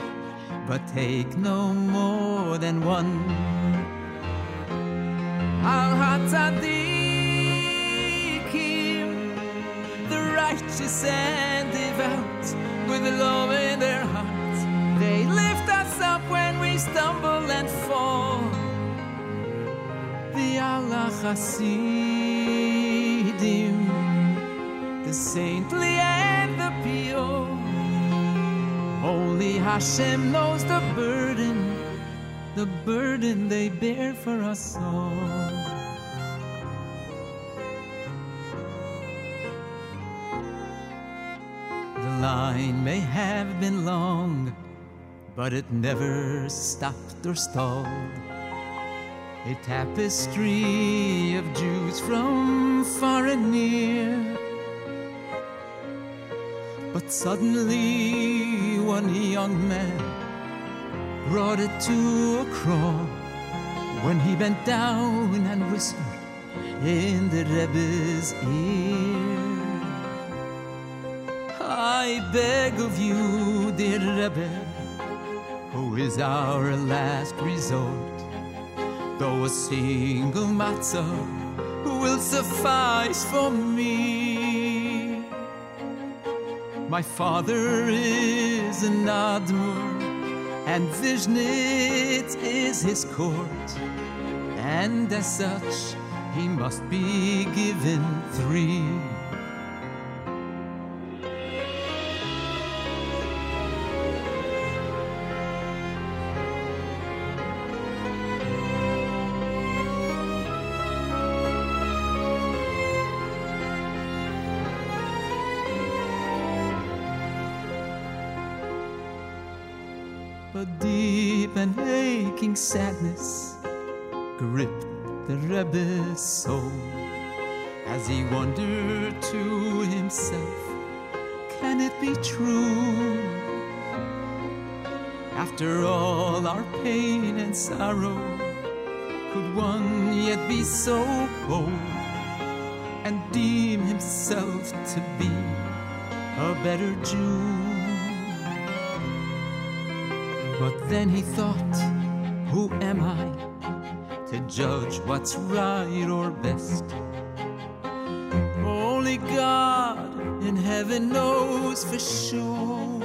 but take no more than one. Al the righteous and devout, with love in their hearts, they lift us up when we stumble and fall. The Allah Hasidim, the saintly and the pure. Only Hashem knows the burden, the burden they bear for us all. The line may have been long, but it never stopped or stalled. A tapestry of Jews from far and near. But suddenly, one young man brought it to a crawl when he bent down and whispered in the Rebbe's ear. I beg of you, dear Rebbe, who is our last resort, though a single matzah will suffice for me. My father is an Admor, and Vishnitz is his court, and as such, he must be given three. Wondered to himself, can it be true? After all our pain and sorrow, could one yet be so bold and deem himself to be a better Jew? But then he thought, who am I to judge what's right or best? Only God in heaven knows for sure.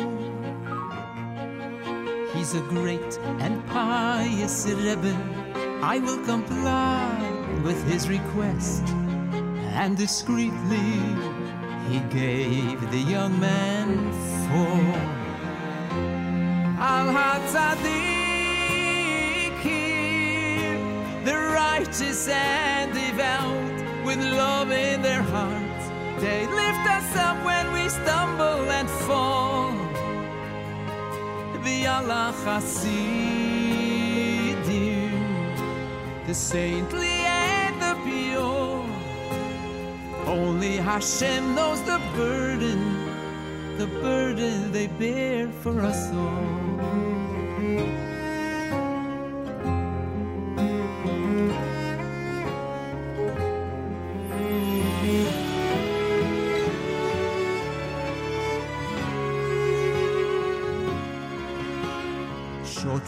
He's a great and pious Rebbe. I will comply with his request. And discreetly he gave the young man four. Al the righteous and devout, with love in their hearts, they lift us up when we stumble and fall. The Allah Hasidim, the saintly and the pure. Only Hashem knows the burden, the burden they bear for us all.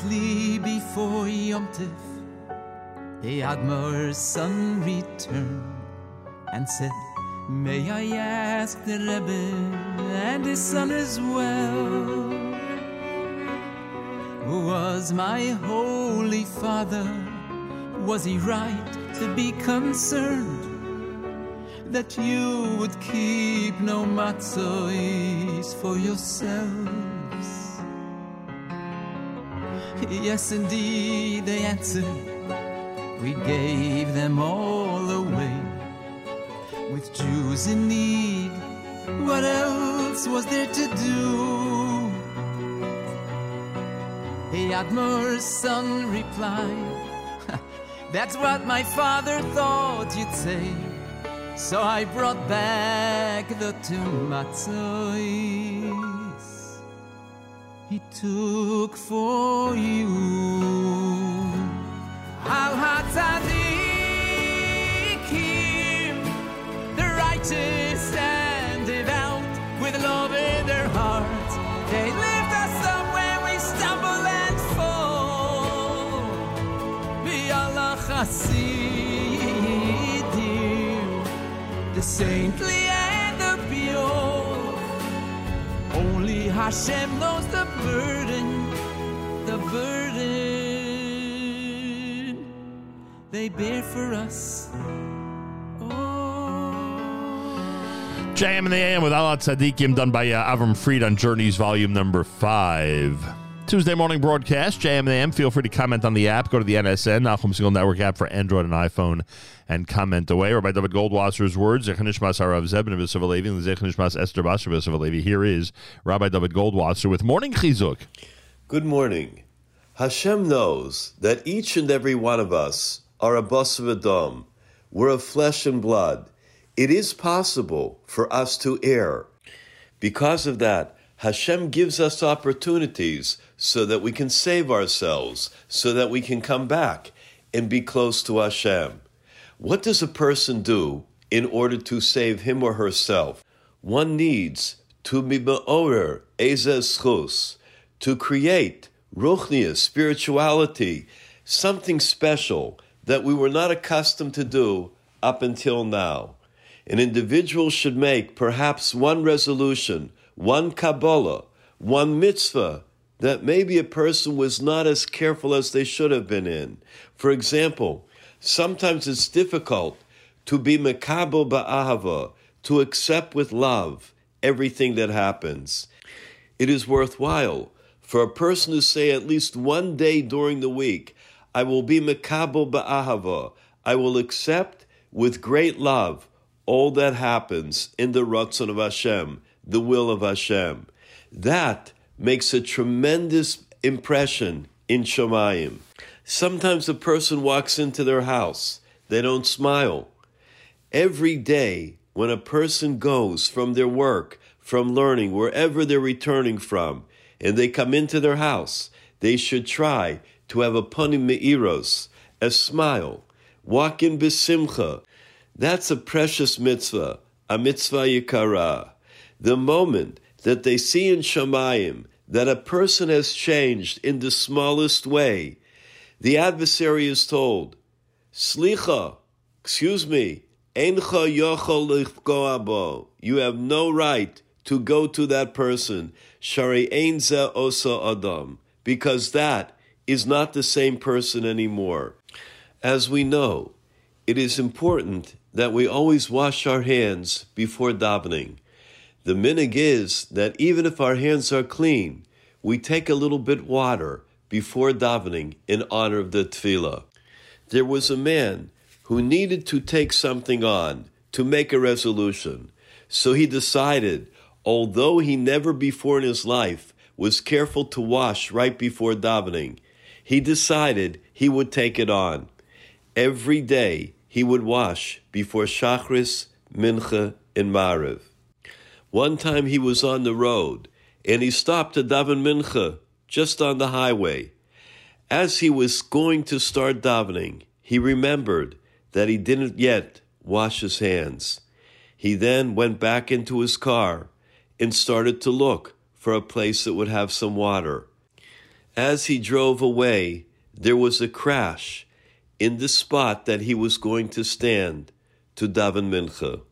Shortly before Yom Tif, the Admor's son returned and said, May I ask the Rebbe and his son as well? Who was my holy father, was he right to be concerned that you would keep no matzos for yourselves? Yes, indeed, they answered, we gave them all away with Jews in need. What else was there to do? The Admor's son replied, That's what my father thought you'd say. So I brought back the two matzos he took for you. Al Hatzadikim, the righteous and devout, with love in their hearts, they lift us up when we stumble and fall. Be Allah Hasidim, the saintly Hashem knows the burden, the burden they bear for us. JM in the AM with Alat Tzadikim done by uh, Avram Fried on Journeys Volume Number 5. Tuesday morning broadcast, JM in AM. Feel free to comment on the app. Go to the NSN, Nachum Segal Network app for Android and iPhone, and comment away. Or by David Goldwasser's words, Zechanishmas Harav Zebin of Yisrael and Zechanishmas Esther Basar of Here is Rabbi David Goldwasser with Morning Chizuk. Good morning. Hashem knows that each and every one of us are a bus of Adam. We're of flesh and blood. It is possible for us to err. Because of that, Hashem gives us opportunities so that we can save ourselves, so that we can come back and be close to Hashem. What does a person do in order to save him or herself? One needs to be me'orer ezes to create ruchnias, spirituality, something special that we were not accustomed to do up until now. An individual should make perhaps one resolution, one Kabbalah, one mitzvah that maybe a person was not as careful as they should have been in. For example, sometimes it's difficult to be mekabel ba'ahava, to accept with love everything that happens. It is worthwhile for a person to say at least one day during the week, I will be mekabel ba'ahava, I will accept with great love all that happens in the Ratzon of Hashem, the will of Hashem. That makes a tremendous impression in Shemayim. Sometimes a person walks into their house, they don't smile. Every day, when a person goes from their work, from learning, wherever they're returning from, and they come into their house, they should try to have a panim me'iros, a smile, walk in besimcha, that's a precious mitzvah, a mitzvah yikara. The moment that they see in Shemayim that a person has changed in the smallest way, the adversary is told, Slicha, excuse me, Eincha yochol bo. You have no right to go to that person, Shari Einza Osa Adam, because that is not the same person anymore. As we know, it is important that we always wash our hands before davening. The minig is that even if our hands are clean, we take a little bit water before davening in honor of the tefillah. There was a man who needed to take something on to make a resolution. So he decided, although he never before in his life was careful to wash right before davening, he decided he would take it on. Every day he would wash before Shachris, Mincha, and Mariv. One time he was on the road and he stopped to daven Mincha just on the highway. As he was going to start davening, he remembered that he didn't yet wash his hands. He then went back into his car and started to look for a place that would have some water. As he drove away, there was a crash in the spot that he was going to stand to daven mincha.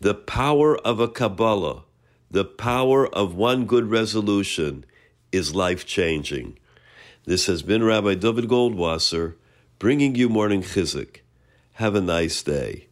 The power of a Kabbalah, the power of one good resolution, is life changing. This has been Rabbi David Goldwasser bringing you morning chizuk. Have a nice day.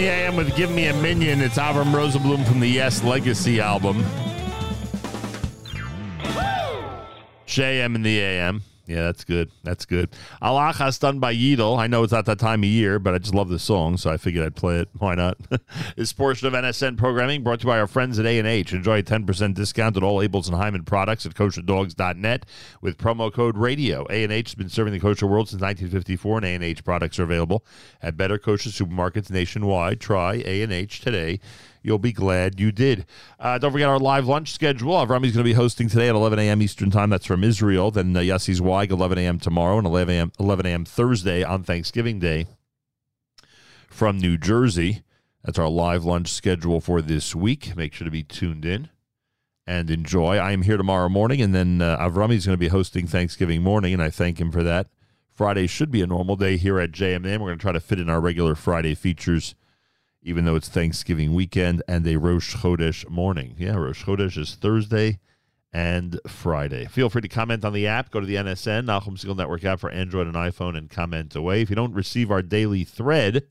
the AM with Give Me a Minion. It's Avram Rosenblum from the Yes Legacy album. Woo! JM in the AM. Yeah, that's good. That's good. Alaja's done by Yedel. I know it's not that time of year, but I just love the song, so I figured I'd play it. Why not? this portion of NSN programming brought to you by our friends at A&H. Enjoy a 10% discount at all Abeles and Heymann products at kosherdogs.net with promo code RADIO. A&H has been serving the kosher world since 1954, and A&H products are available at better kosher supermarkets nationwide. Try A&H today. You'll be glad you did. Uh, don't forget our live lunch schedule. Uh, Avrami's going to be hosting today at 11 a.m. Eastern Time. That's from Israel. Then uh, Yossi Zweig, 11 a.m. tomorrow and 11 a.m. 11 a.m. Thursday on Thanksgiving Day from New Jersey. That's our live lunch schedule for this week. Make sure to be tuned in and enjoy. I am here tomorrow morning, and then uh, Avrami is going to be hosting Thanksgiving morning, and I thank him for that. Friday should be a normal day here at JMN. We're going to try to fit in our regular Friday features even though it's Thanksgiving weekend and a Rosh Chodesh morning. Yeah, Rosh Chodesh is Thursday and Friday. Feel free to comment on the app. Go to the NSN, Nachum Segal Network app for Android and iPhone, and comment away. If you don't receive our daily thread,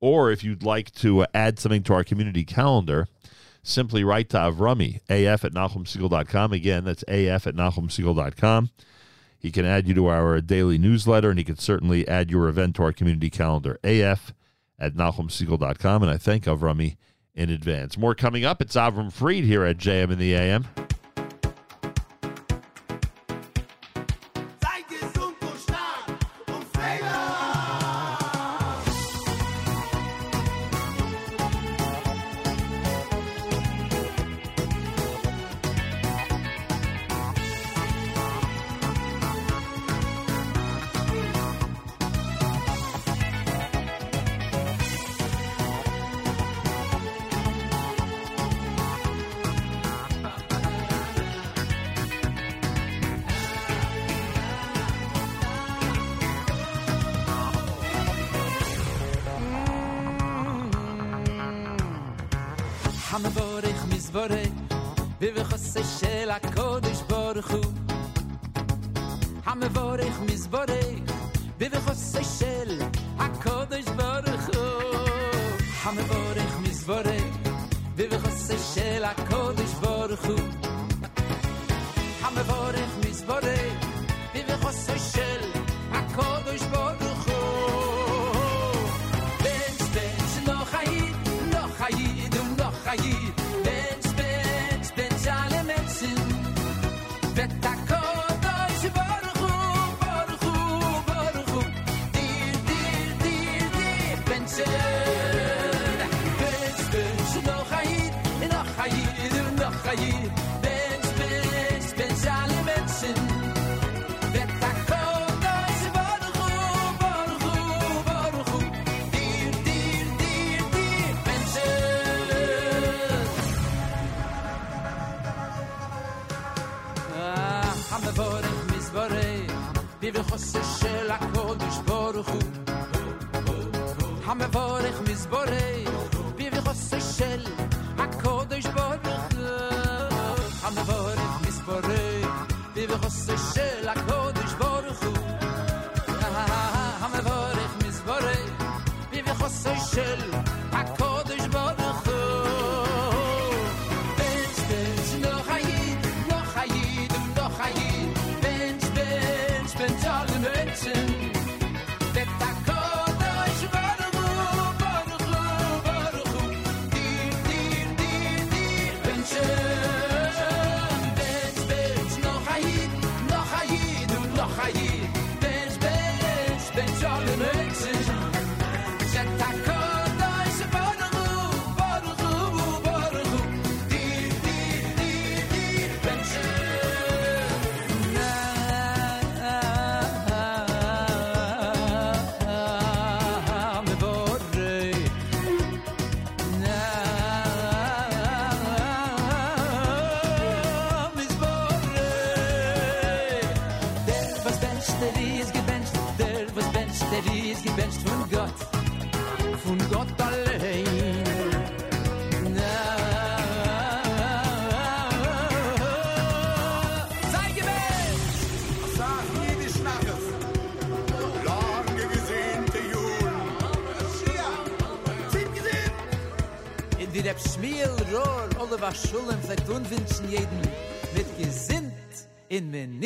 or if you'd like to add something to our community calendar, simply write to Avrami, af at NachumSegal.com. Again, that's af at NachumSegal.com. He can add you to our daily newsletter, and he can certainly add your event to our community calendar, af at NachumSegal.com. And I thank Avrami in advance. More coming up. It's Avram Fried here at JM in the AM.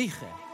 In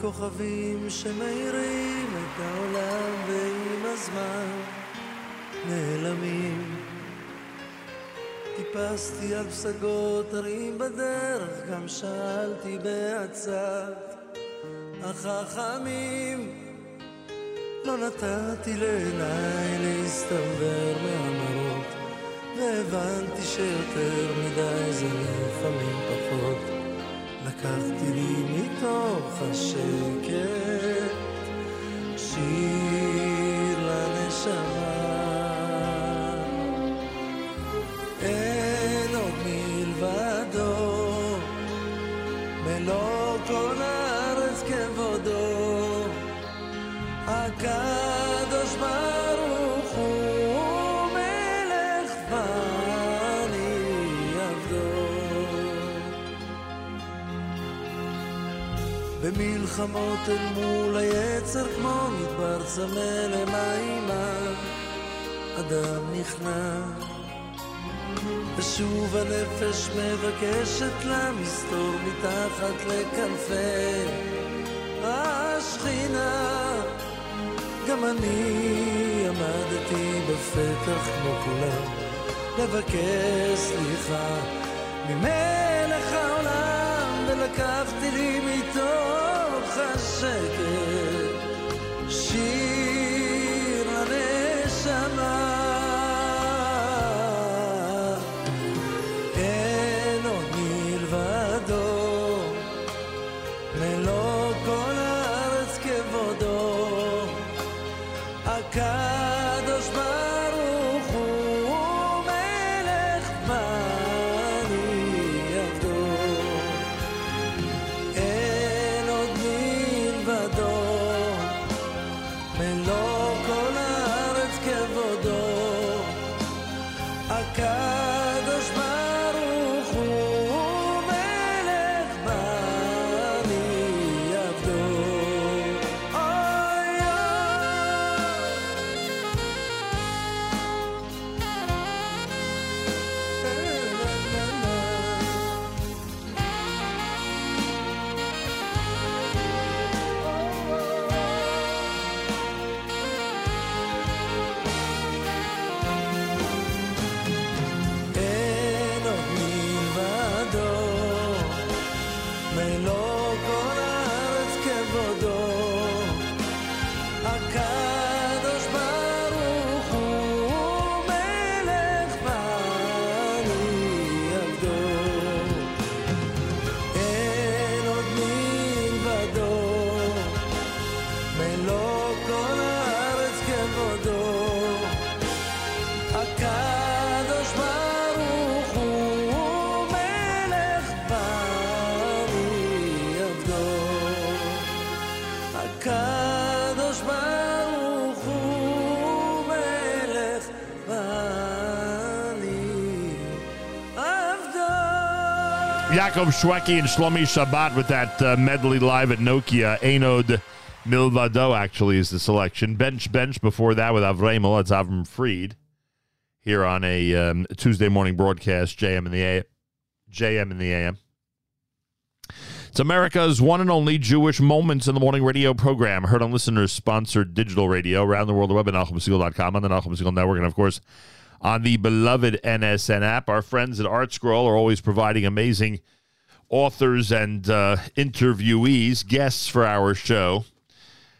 כוכבים שמאירים את העולם ועם הזמן נעלמים. טיפסתי על פסגות הרים בדרך, גם שאלתי בעצת החכמים. לא נתתי לעיניי להסתבר מהמראות, והבנתי שיותר מדי זה לפעמים פחות. לקחתי לי מתוך השקט שיר לנשמה. אין עוד מלבדו, מלוא כל הארץ כבודו. הקדוש במלחמות אל מול היצר כמו מדבר צמא למימה. אדם נכנע ושוב הנפש מבקשת לה מסתור מתחת לכנפי השכינה. גם אני עמדתי בפתח כמו כולם לבקש סליחה ממלך העולם ולקחתי לי מתוך second. She Yaakov Shweki and Shlomi Shabbat with that uh, medley live at Nokia. Ein Od Milvado actually is the selection. Bench Bench before that with Avremel. That's Avram Fried here on a um, Tuesday morning broadcast, JM in the A- JM in the AM. It's America's one and only Jewish Moments in the Morning radio program, heard on listeners sponsored digital radio around the world, the web at NachumSegal.com, on the Nachum Segal Network, and of course on the beloved NSN app. Our friends at Art Scroll are always providing amazing authors and uh, interviewees, guests for our show.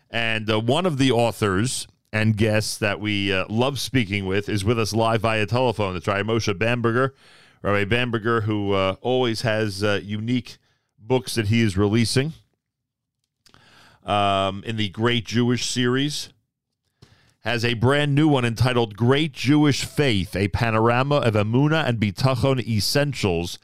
And uh, one of the authors and guests that we uh, love speaking with is with us live via telephone. That's Rabbi Moshe Bamberger. Rabbi Bamberger, who uh, always has uh, unique books that he is releasing um, in the Great Jewish series, has a brand new one entitled Great Jewish Faith, a panorama of Amuna and Bitachon essentials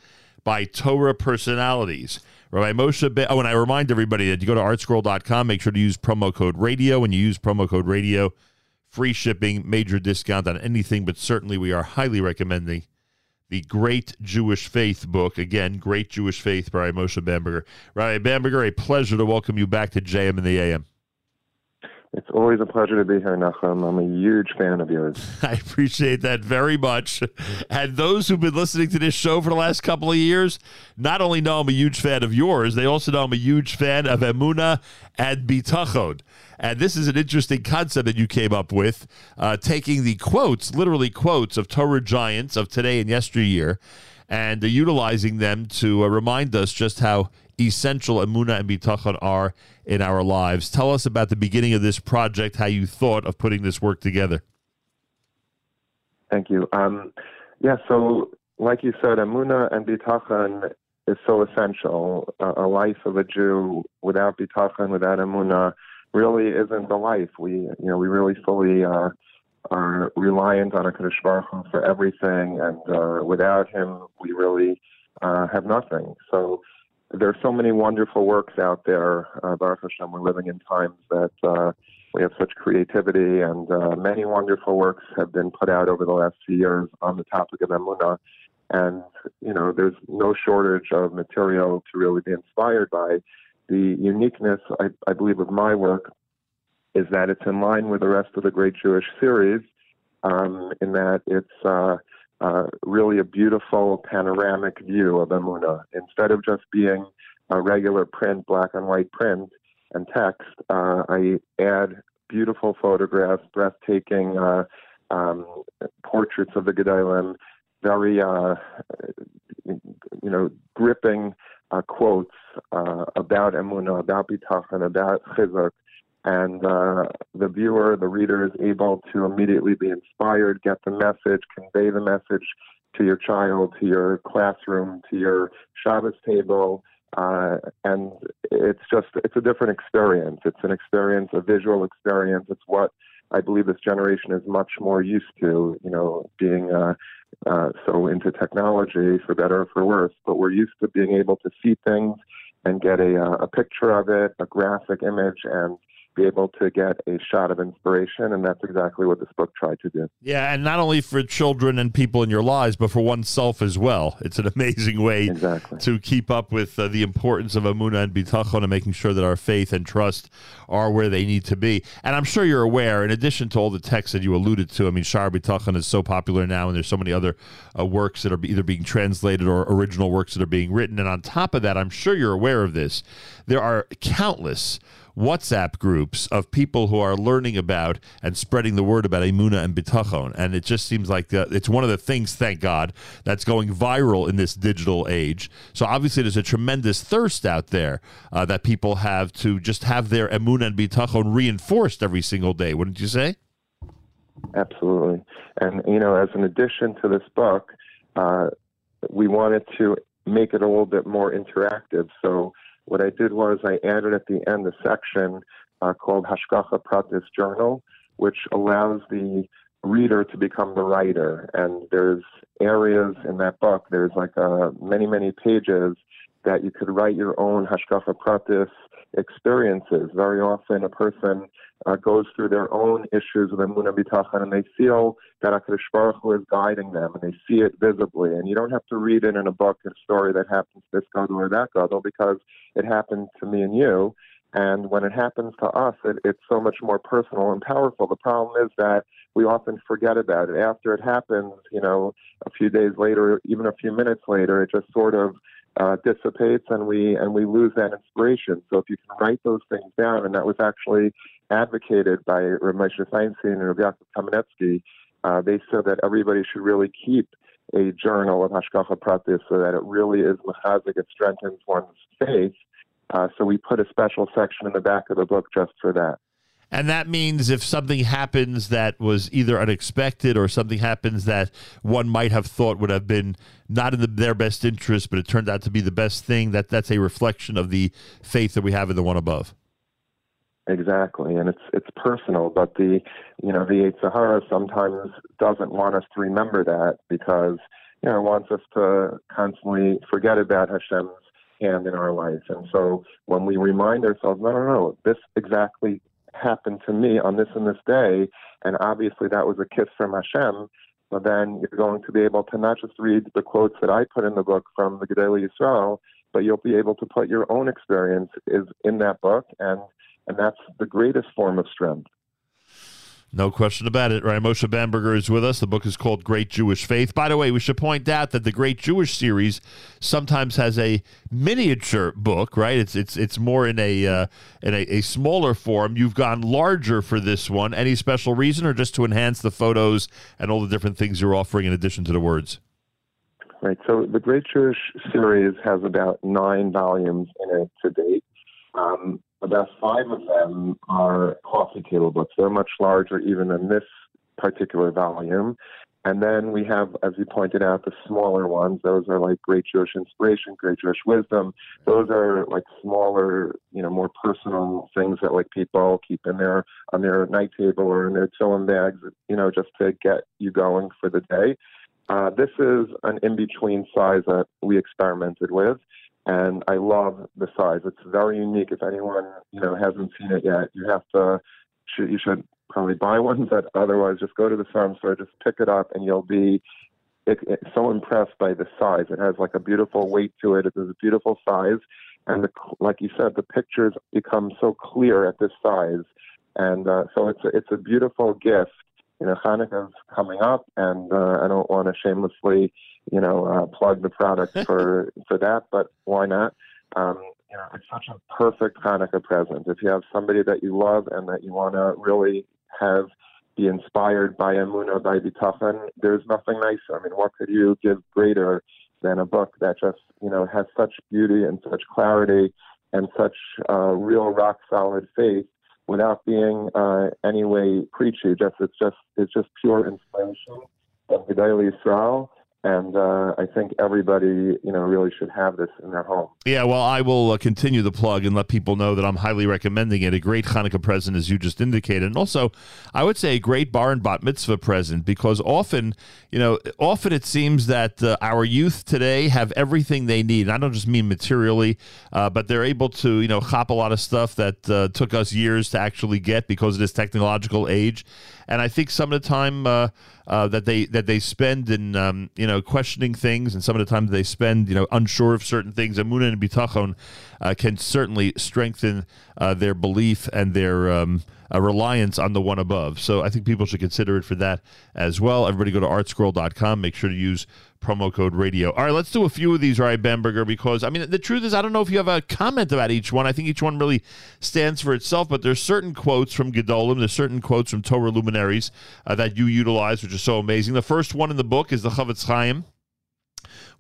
by Torah personalities. Rabbi Moshe. Ben, oh, and I remind everybody that you go to artscroll.com, make sure to use promo code radio. When you use promo code radio, free shipping, major discount on anything, but certainly we are highly recommending the Great Jewish Faith book. Again, Great Jewish Faith by Moshe Bamberger. Rabbi Bamberger, a pleasure to welcome you back to JM in the AM. It's always a pleasure to be here, Nachum. I'm a huge fan of yours. I appreciate that very much. And those who've been listening to this show for the last couple of years not only know I'm a huge fan of yours, they also know I'm a huge fan of Emuna and Bitachon. And this is an interesting concept that you came up with, uh, taking the quotes, literally quotes of Torah giants of today and yesteryear, and uh, utilizing them to uh, remind us just how essential Emuna and Bitachon are in our lives. Tell us about the beginning of this project, how you thought of putting this work together. Thank you. Um, yeah, so like you said, Amuna and Bitachon is so essential. A, a life of a Jew without Bitachon, without Amuna, really isn't the life. We, you know, we really fully uh, are reliant on Hakadosh Baruch Hu for everything, and uh, without him, we really uh, have nothing. So there are so many wonderful works out there. Uh, Baruch Hashem, we're living in times that uh, we have such creativity, and uh, many wonderful works have been put out over the last few years on the topic of Emunah. And, you know, there's no shortage of material to really be inspired by. The uniqueness, I, I believe, of my work is that it's in line with the rest of the Great Jewish series, um, in that it's uh, really a beautiful panoramic view of Emunah. Instead of just being a regular print, black and white print and text, uh, I add beautiful photographs, breathtaking uh, um, portraits of the Gedolim, very, uh, you know, gripping uh, quotes uh, about Emunah, about Bitachon, about Chizuk, and uh, the viewer, the reader is able to immediately be inspired, get the message, convey the message to your child, to your classroom, to your Shabbos table, uh, and it's just it's a different experience. It's an experience, a visual experience. It's what I believe this generation is much more used to. You know, being uh, uh, so into technology, for better or for worse. But we're used to being able to see things and get a, uh, a picture of it, a graphic image, and be able to get a shot of inspiration, and that's exactly what this book tried to do. Yeah, and not only for children and people in your lives, but for oneself as well. It's an amazing way exactly. to keep up with uh, the importance of Amuna and Bitachon and making sure that our faith and trust are where they need to be. And I'm sure you're aware, in addition to all the texts that you alluded to, I mean, Shar Bitachon is so popular now, and there's so many other uh, works that are either being translated or original works that are being written. And on top of that, I'm sure you're aware of this. There are countless WhatsApp groups of people who are learning about and spreading the word about Emuna and Bitachon. And it just seems like uh, it's one of the things, thank God, that's going viral in this digital age. So obviously, there's a tremendous thirst out there uh, that people have to just have their Emuna and Bitachon reinforced every single day, wouldn't you say? Absolutely. And, you know, as an addition to this book, uh, we wanted to make it a little bit more interactive. So, what I did was I added at the end a section uh, called Hashgacha Pratis Journal, which allows the reader to become the writer. And there's areas in that book, there's like uh, many, many pages that you could write your own Hashgacha Pratis experiences. Very often a person uh, goes through their own issues with Emunah Bitachon and they feel that HaKadosh Baruch Hu is guiding them and they see it visibly. And you don't have to read it in a book, a story that happens this gadol or that gadol because it happened to me and you. And when it happens to us, it, it's so much more personal and powerful. The problem is that we often forget about it. After it happens, you know, a few days later, even a few minutes later, it just sort of uh, dissipates and we and we lose that inspiration. So if you can write those things down, and that was actually advocated by Reb Moshe Feinstein and Rabbi Kamenetsky, uh, they said that everybody should really keep a journal of Hashgacha Pratis so that it really is mechazik, it strengthens one's faith. Uh, so we put a special section in the back of the book just for that. And that means if something happens that was either unexpected or something happens that one might have thought would have been not in the, their best interest, but it turned out to be the best thing, that that's a reflection of the faith that we have in the one above. Exactly, and it's it's personal, but the you know the yetzer hara sometimes doesn't want us to remember that because you know it wants us to constantly forget about Hashem's hand in our life. And so when we remind ourselves, no, no, no, this exactly happened to me on this and this day, and obviously that was a kiss from Hashem, so then you're going to be able to not just read the quotes that I put in the book from the Gedolei Yisrael, but you'll be able to put your own experience is in that book, and and that's the greatest form of strength. No question about it. Right, Moshe Bamberger is with us. The book is called Great Jewish Faith. By the way, we should point out that the Great Jewish series sometimes has a miniature book. Right, it's it's it's more in a uh, in a, a smaller form. You've gone larger for this one. Any special reason, or just to enhance the photos and all the different things you're offering in addition to the words? Right. So the Great Jewish series has about nine volumes in it to date. Um, about five of them are coffee table books. They're much larger even than this particular volume. And then we have, as you pointed out, the smaller ones. Those are like Great Jewish Inspiration, Great Jewish Wisdom. Those are like smaller, you know, more personal things that like people keep in their on their night table or in their tefillin bags, you know, just to get you going for the day. Uh, this is an in-between size that we experimented with, and I love the size. It's very unique. If anyone you know hasn't seen it yet, you have to. You should probably buy one, but otherwise, just go to the farm store, just pick it up, and you'll be it, it, so impressed by the size. It has like a beautiful weight to it. It is a beautiful size, and the, like you said, the pictures become so clear at this size, and uh, so it's a, it's a beautiful gift you know, Hanukkah's coming up, and uh, I don't want to shamelessly, you know, uh, plug the product for for that, but why not? Um, you know, it's such a perfect Hanukkah present. If you have somebody that you love and that you want to really have be inspired by Emunah, by Bitachon, there's nothing nicer. I mean, what could you give greater than a book that just, you know, has such beauty and such clarity and such uh, real rock solid faith without being uh, any way preachy. Just it's just it's just pure inspiration of the Gedolei Yisrael, and uh, I think everybody you know really should have this in their home. Yeah, well, I will uh, continue the plug and let people know that I'm highly recommending it. A great Hanukkah present, as you just indicated, and also I would say a great bar and bat mitzvah present because often, you know, often it seems that uh, our youth today have everything they need. And I don't just mean materially, uh, but they're able to, you know, hop a lot of stuff that uh, took us years to actually get because of this technological age. And I think some of the time uh, uh, that they that they spend in um, you know questioning things, and some of the time they spend you know unsure of certain things, Amunah and Bitachon uh, can certainly strengthen uh, their belief and their um, uh, reliance on the one above. So I think people should consider it for that as well. Everybody go to artscroll.com. Make sure to use promo code radio. All right, let's do a few of these, right, Bamberger, because I mean, the truth is, I don't know if you have a comment about each one. I think each one really stands for itself, but there's certain quotes from Gedolim, there's certain quotes from Torah luminaries uh, that you utilize, which is so amazing. The first one in the book is the Chofetz Chaim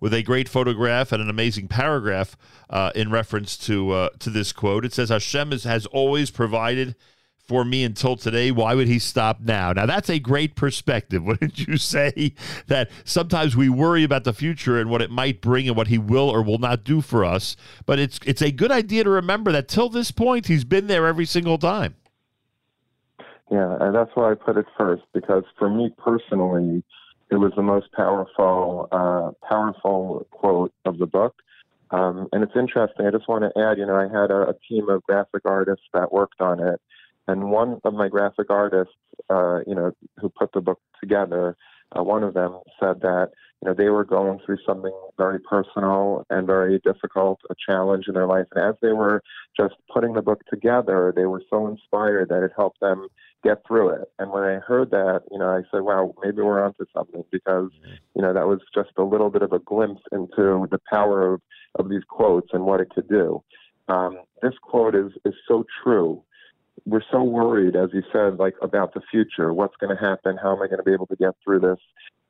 with a great photograph and an amazing paragraph uh, in reference to uh, to this quote. It says, "Hashem is, has always provided." For me until today, why would he stop now? Now that's a great perspective. Wouldn't you say that sometimes we worry about the future and what it might bring and what he will or will not do for us? But it's it's a good idea to remember that till this point he's been there every single time. Yeah, and that's why I put it first because for me personally, it was the most powerful, uh, powerful quote of the book. Um, and it's interesting. I just want to add, you know, I had a, a team of graphic artists that worked on it, and one of my graphic artists, uh, you know, who put the book together, uh, one of them said that, you know, they were going through something very personal and very difficult, a challenge in their life, and as they were just putting the book together, they were so inspired that it helped them get through it. And when I heard that, you know, I said, wow, maybe we're onto something because, you know, that was just a little bit of a glimpse into the power of, of these quotes and what it could do. Um, this quote is, is so true. We're so worried, as you said, like about the future. What's going to happen? How am I going to be able to get through this?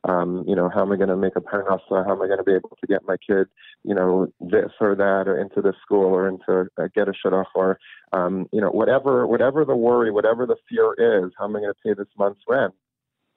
Um, you know, how am I going to make a parnasa? How am I going to be able to get my kid, you know, this or that, or into this school, or into uh, get a shidduch, or um, you know, whatever, whatever the worry, whatever the fear is. How am I going to pay this month's rent?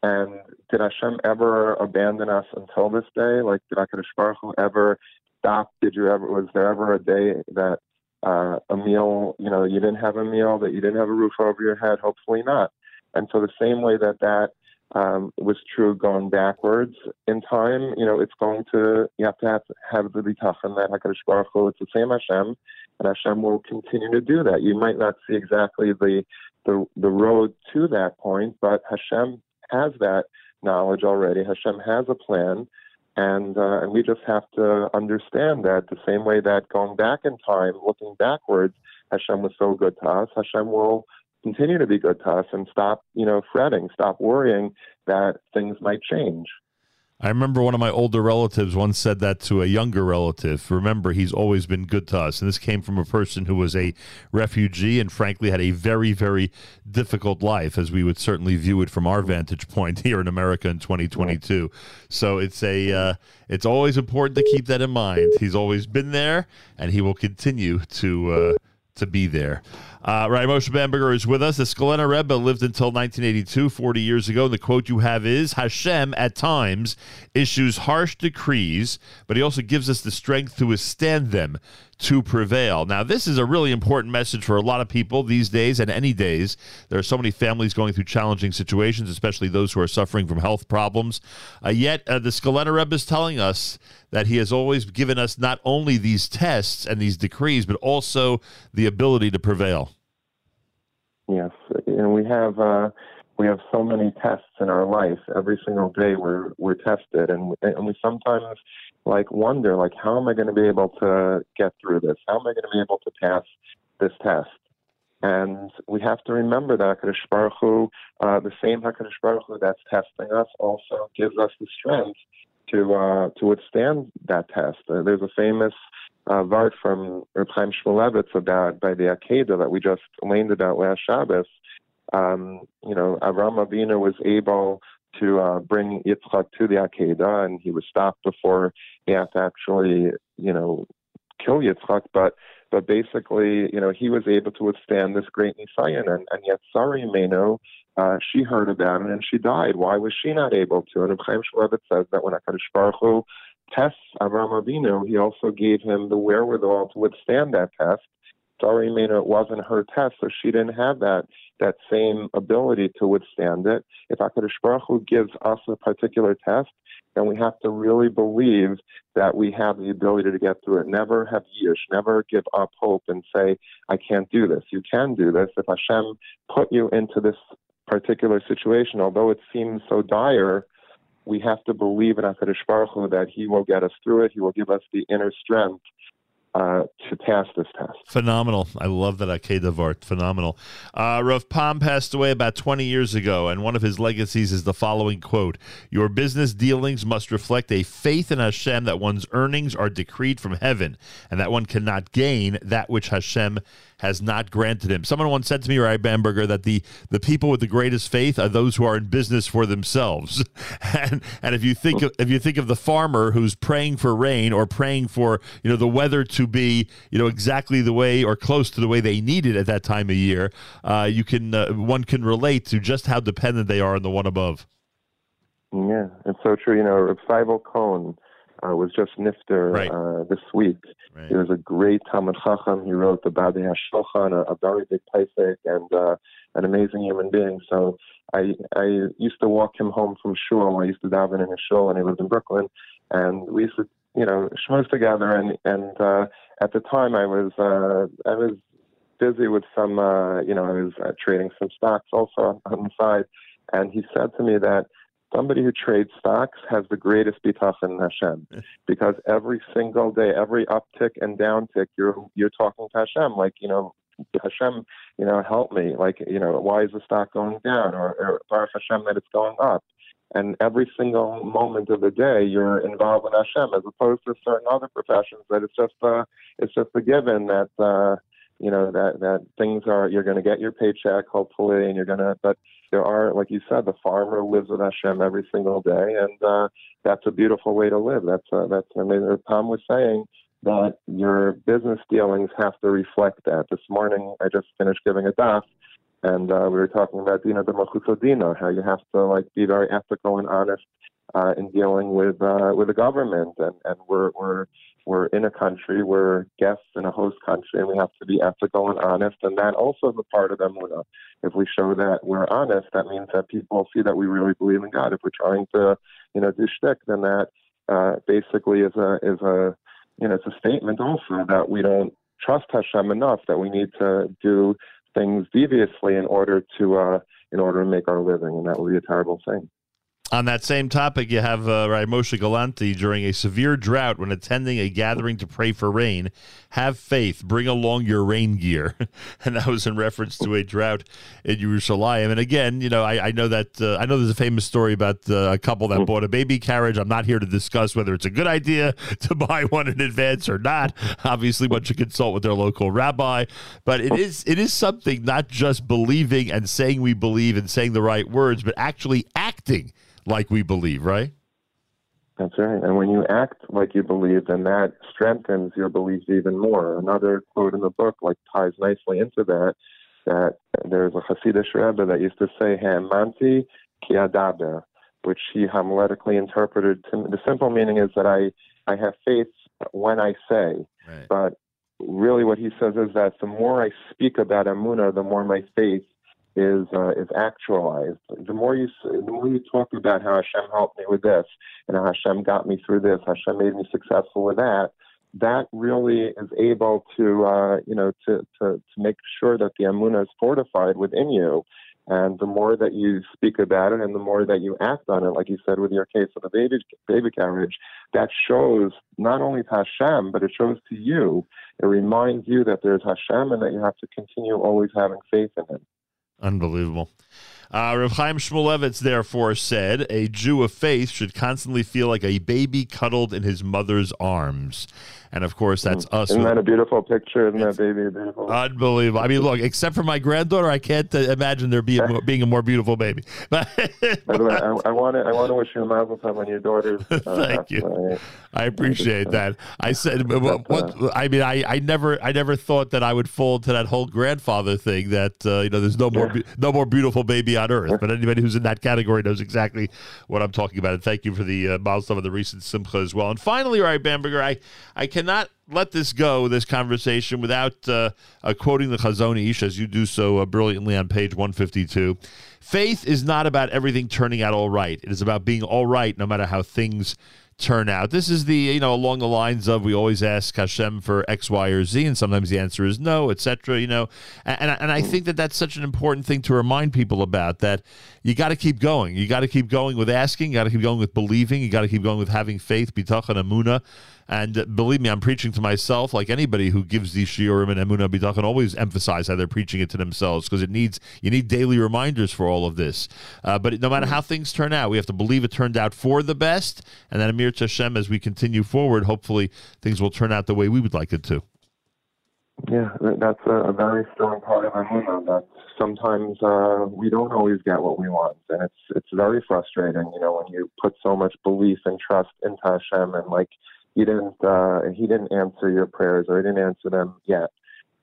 And did Hashem ever abandon us until this day? Like, did Hakadosh Baruch Hu ever stop? Did you ever? Was there ever a day that uh, a meal, you know, you didn't have a meal, that you didn't have a roof over your head? Hopefully not. And so the same way that that um, was true going backwards in time. You know, it's going to you have to have, have the bitachon that Hakadosh Baruch Hu, it's the same Hashem, and Hashem will continue to do that. You might not see exactly the the the road to that point, but Hashem has that knowledge already. Hashem has a plan. And uh, and we just have to understand that the same way that going back in time, looking backwards, Hashem was so good to us. Hashem will continue to be good to us and stop, you know, fretting, stop worrying that things might change. I remember one of my older relatives once said that to a younger relative. Remember, he's always been good to us. And this came from a person who was a refugee and, frankly, had a very, very difficult life, as we would certainly view it from our vantage point here in America in 2022. So it's a, uh, it's always important to keep that in mind. He's always been there, and he will continue to. Uh, to be there. Uh, Rabbi Moshe Bamberger is with us. The Skulener Rebbe lived until 1982, 40 years ago. And the quote you have is Hashem, at times, issues harsh decrees, but he also gives us the strength to withstand them to prevail. Now, this is a really important message for a lot of people these days and any days. There are so many families going through challenging situations, especially those who are suffering from health problems. Uh, yet, uh, the Skulener Rebbe is telling us that he has always given us not only these tests and these decrees, but also the ability to prevail. Yes, and we have uh, we have so many tests in our life. Every single day we're we're tested, and and we sometimes like wonder like how am I going to be able to get through this? How am I going to be able to pass this test? And we have to remember that Hakadosh Baruch Hu, uh, the same Hakadosh Baruch Hu that's testing us, also gives us the strength to uh, to withstand that test. Uh, there's a famous uh, vart from Reb Shmulevitz about by the Akedah that we just learned about last Shabbos. Um, you know, Avram Avinu was able to uh, bring Yitzchak to the Akedah, and he was stopped before he had to actually, you know, kill Yitzchak. But but basically, you know, he was able to withstand this great nisayon, and, and yet Sarah Imeinu, uh, she heard about it and she died. Why was she not able to? And Reb Chaim says that when Hakadosh Baruch Hu tests Avram Avinu, he also gave him the wherewithal to withstand that test. Sarah Imeinu, it wasn't her test, so she didn't have that that same ability to withstand it. If Hakadosh Baruch Hu gives us a particular test, then we have to really believe that we have the ability to get through it. Never have yish, never give up hope and say, I can't do this. You can do this. If Hashem put you into this particular situation, although it seems so dire, we have to believe in HaKadosh Baruch Hu that He will get us through it. He will give us the inner strength uh, to pass this test. Phenomenal. I love that Akedah Vart. Phenomenal. Uh, Rav Pam passed away about 20 years ago, and one of his legacies is the following quote Your business dealings must reflect a faith in Hashem that one's earnings are decreed from heaven, and that one cannot gain that which Hashem has not granted him. Someone once said to me, Ray Bamberger, that the, the people with the greatest faith are those who are in business for themselves. and and if you think of, if you think of the farmer who's praying for rain or praying for you know the weather to be you know exactly the way or close to the way they need it at that time of year, uh, you can uh, one can relate to just how dependent they are on the one above. Yeah, it's so true. You know, Reb Feivel Cohen uh, was just nifter Right. uh, this week. He was a great Talmid Chacham. He wrote the Badei HaShulchan, a, a very big posek, and uh, an amazing human being. So I I used to walk him home from shul. I used to daven in a shul, and he lived in Brooklyn. And we used to, you know, schmooze together. And and uh, at the time, I was uh, I was busy with some, uh, you know, I was uh, trading some stocks also on the side. And he said to me that somebody who trades stocks has the greatest bitachon in Hashem because every single day, every uptick and downtick, you're you're talking to Hashem like you know. Hashem, you know, help me. Like, you know, why is the stock going down? Or, or Baruch Hashem that it's going up. And every single moment of the day, you're involved with Hashem, as opposed to certain other professions that it's just uh, it's just a given that uh, you know that that things are you're going to get your paycheck hopefully, and you're going to. But there are, like you said, the farmer lives with Hashem every single day, and uh, that's a beautiful way to live. That's uh, that's amazing. Pam was saying that your business dealings have to reflect that. This morning, I just finished giving a daf, and uh, we were talking about Dina de Dina, how you have to like be very ethical and honest uh, in dealing with uh, with the government, and, and we're we're we're in a country, we're guests in a host country, and we have to be ethical and honest, and that also is a part of Emunah. If we show that we're honest, that means that people see that we really believe in God. If we're trying to, you know, do shtick, then that uh, basically is a is a you know it's a statement also that we don't trust Hashem enough that we need to do things deviously in order to uh, in order to make our living, and that would be a terrible thing. On that same topic, you have uh, Moshe Galanti during a severe drought when attending a gathering to pray for rain. Have faith, bring along your rain gear. and that was in reference to a drought in Jerusalem. And again, you know, I, I know that uh, I know there's a famous story about uh, a couple that bought a baby carriage. I'm not here to discuss whether it's a good idea to buy one in advance or not. Obviously, one should consult with their local rabbi. But it is it is something not just believing and saying we believe and saying the right words, but actually acting like we believe, right? That's right. And when you act like you believe, then that strengthens your beliefs even more. Another quote in the book like ties nicely into that. That there's a Hasidic Rebbe that used to say "Ha'emanti ki adaber," which he homiletically interpreted. To, the simple meaning is that I I have faith when I say, right. but really what he says is that the more I speak about Amuna, the more my faith is uh, is actualized. The more you the more you talk about how Hashem helped me with this and how Hashem got me through this, Hashem made me successful with that. That really is able to uh, you know to, to to make sure that the Amuna is fortified within you. And the more that you speak about it, and the more that you act on it, like you said with your case of the baby baby carriage, that shows not only to Hashem, but it shows to you. It reminds you that there's Hashem, and that you have to continue always having faith in Him. Unbelievable. Uh, Reb Chaim Shmulevitz, therefore, said a Jew of faith should constantly feel like a baby cuddled in his mother's arms. And of course, that's us. Isn't that a beautiful picture? Isn't that baby beautiful? Unbelievable. I mean, look, except for my granddaughter, I can't uh, imagine there be a, being a more beautiful baby. But By the way, I, I want to I want to wish you a mazel tov on your daughter's. Uh, Thank you. uh, I appreciate that. I said, what, what, I mean, I, I never, I never thought that I would fall into that whole grandfather thing. That uh, you know, there's no more, be- no more beautiful baby on earth. But anybody who's in that category knows exactly what I'm talking about. And thank you for the uh, milestone of the recent simcha as well. And finally, right, Bamberger, I, I cannot let this go, this conversation, without uh, uh, quoting the Chazon Ish, as you do so uh, brilliantly on page 152. Faith is not about everything turning out all right. It is about being all right no matter how things turn out. This is the, you know, along the lines of we always ask Hashem for X, Y, or Z, and sometimes the answer is no, etc. You know, and, and, and I think that that's such an important thing to remind people about that you got to keep going. You got to keep going with asking, you got to keep going with believing, you got to keep going with having faith, bitachon, amuna. And believe me, I'm preaching to myself like anybody who gives these shiurim and emunah bitachon always emphasize how they're preaching it to themselves because it needs you need daily reminders for all of this. Uh, but no matter how things turn out, we have to believe it turned out for the best, and then Amir Hashem, as we continue forward, hopefully things will turn out the way we would like it to. Yeah, that's a, a very strong part of Emunah. That sometimes uh, we don't always get what we want, and it's it's very frustrating. You know, when you put so much belief and trust into Hashem, and like he didn't uh, he didn't answer your prayers, or he didn't answer them yet.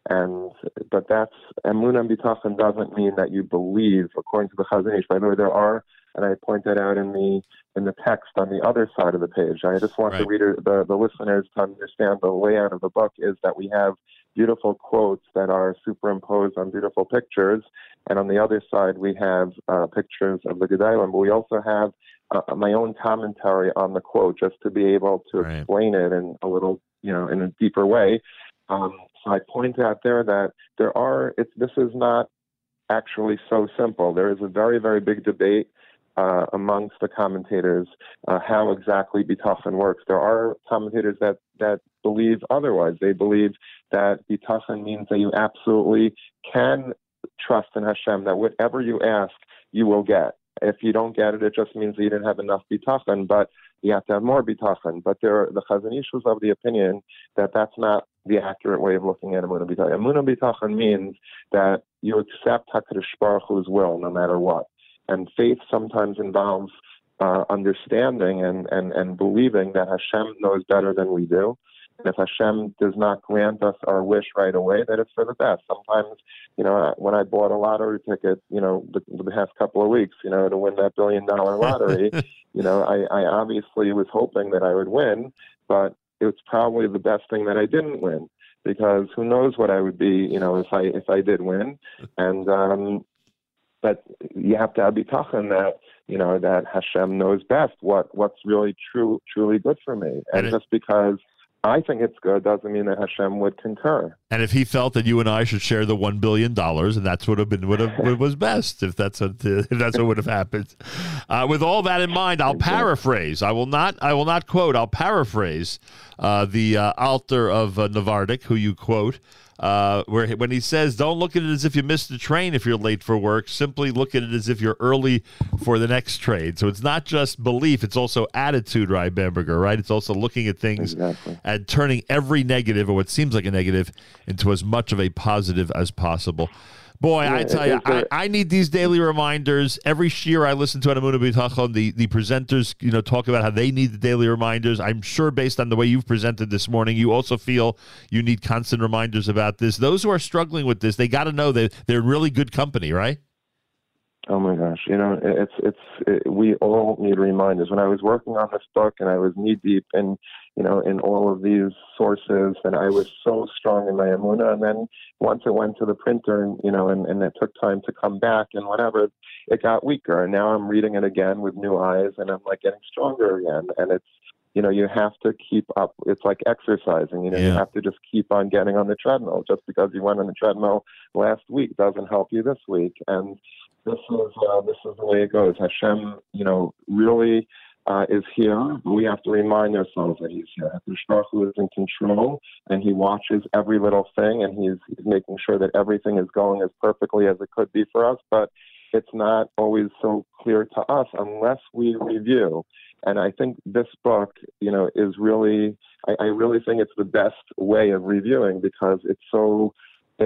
And but that's Emunah and Bitachon doesn't mean that you believe according to the Chazon Ish. By the way, there are, and I point that out in the in the text on the other side of the page. I just want the reader, the the listeners, to understand the layout of the book is that we have beautiful quotes that are superimposed on beautiful pictures, and on the other side we have uh, pictures of the Gedolim. But we also have uh, my own commentary on the quote, just to be able to explain it in a little, you know, in a deeper way. Um, so I point out there that there are. It's this is not actually so simple. There is a very, very big debate uh, amongst the commentators uh, how exactly bitachon works. There are commentators that that believe otherwise. They believe that bitachon means that you absolutely can trust in Hashem. That whatever you ask, you will get. If you don't get it, it just means you didn't have enough bitachon. But you have to have more bitachon. But there, the Chazon Ish was of the opinion that that's not the accurate way of looking at Emunah Bitachon. Emunah Bitachon means that you accept HaKadosh Baruch Hu's will no matter what. And faith sometimes involves uh, understanding and, and, and believing that Hashem knows better than we do, if Hashem does not grant us our wish right away, that it's for the best. Sometimes, you know, when I bought a lottery ticket, you know, the, the past couple of weeks, you know, to win that billion dollar lottery, you know, I, I obviously was hoping that I would win, but it's probably the best thing that I didn't win because who knows what I would be, you know, if I if I did win, and um, but you have to have bitachon that you know that Hashem knows best what what's really true truly good for me, and just because I think it's good doesn't mean that Hashem would concur. And if he felt that you and I should share the one billion dollars, and that's would have been would have what was best if that's what if that's what would have happened. Uh, with all that in mind, I'll paraphrase. I will not. I will not quote. I'll paraphrase uh, the uh, Alter of uh, who you quote. Uh, where when he says, "Don't look at it as if you missed the train if you're late for work. Simply look at it as if you're early for the next trade." So it's not just belief; it's also attitude, right, Bamberger? Right? It's also looking at things and turning every negative or what seems like a negative into as much of a positive as possible. Boy, I tell you, I, I, need these daily reminders. Every year I listen to Anamuna B'Tachon, the, the presenters, you know, talk about how they need the daily reminders. I'm sure based on the way you've presented this morning, you also feel you need constant reminders about this. Those who are struggling with this, they got to know that they're in really good company, right? Oh my gosh, you know, it's it's it, we all need reminders. When I was working on this book and I was knee deep in, you know, in all of these sources, and I was so strong in my amuna, and then once it went to the printer, and you know, and, and it took time to come back and whatever, it got weaker. And now I'm reading it again with new eyes, and I'm like getting stronger again. And it's, you know, you have to keep up. It's like exercising. You know, you have to just keep on getting on the treadmill. Just because you went on the treadmill last week doesn't help you this week. And this is uh, this is the way it goes. Hashem, you know, really uh, is here. We have to remind ourselves that He's here. Hu is in control, and He watches every little thing, and He's, he's making sure that everything is going as perfectly as it could be for us. But it's not always so clear to us unless we review. And I think this book, you know, is really, I, I really think it's the best way of reviewing because it's so Uh,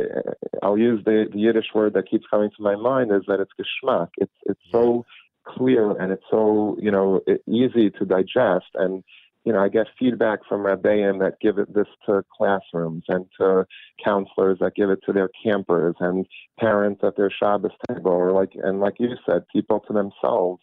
I'll use the, the Yiddish word that keeps coming to my mind is that it's geschmack. It's it's so clear and it's so you know easy to digest. And you know I get feedback from rabbeim that give it this to classrooms and to counselors that give it to their campers and parents at their Shabbos table or like and like you said, people to themselves.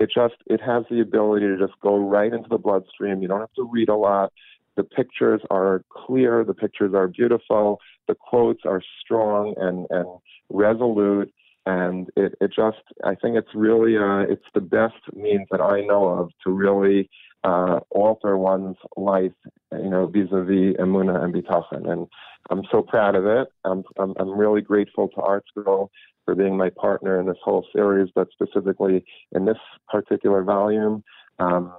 It just it has the ability to just go right into the bloodstream. You don't have to read a lot. The pictures are clear. The pictures are beautiful. The quotes are strong and, and resolute. And it, it just, I think it's really, uh, it's the best means that I know of to really uh, alter one's life, you know, vis-a-vis emuna and bitachon. And I'm so proud of it. I'm, I'm, I'm really grateful to ArtScroll for being my partner in this whole series, but specifically in this particular volume. Um,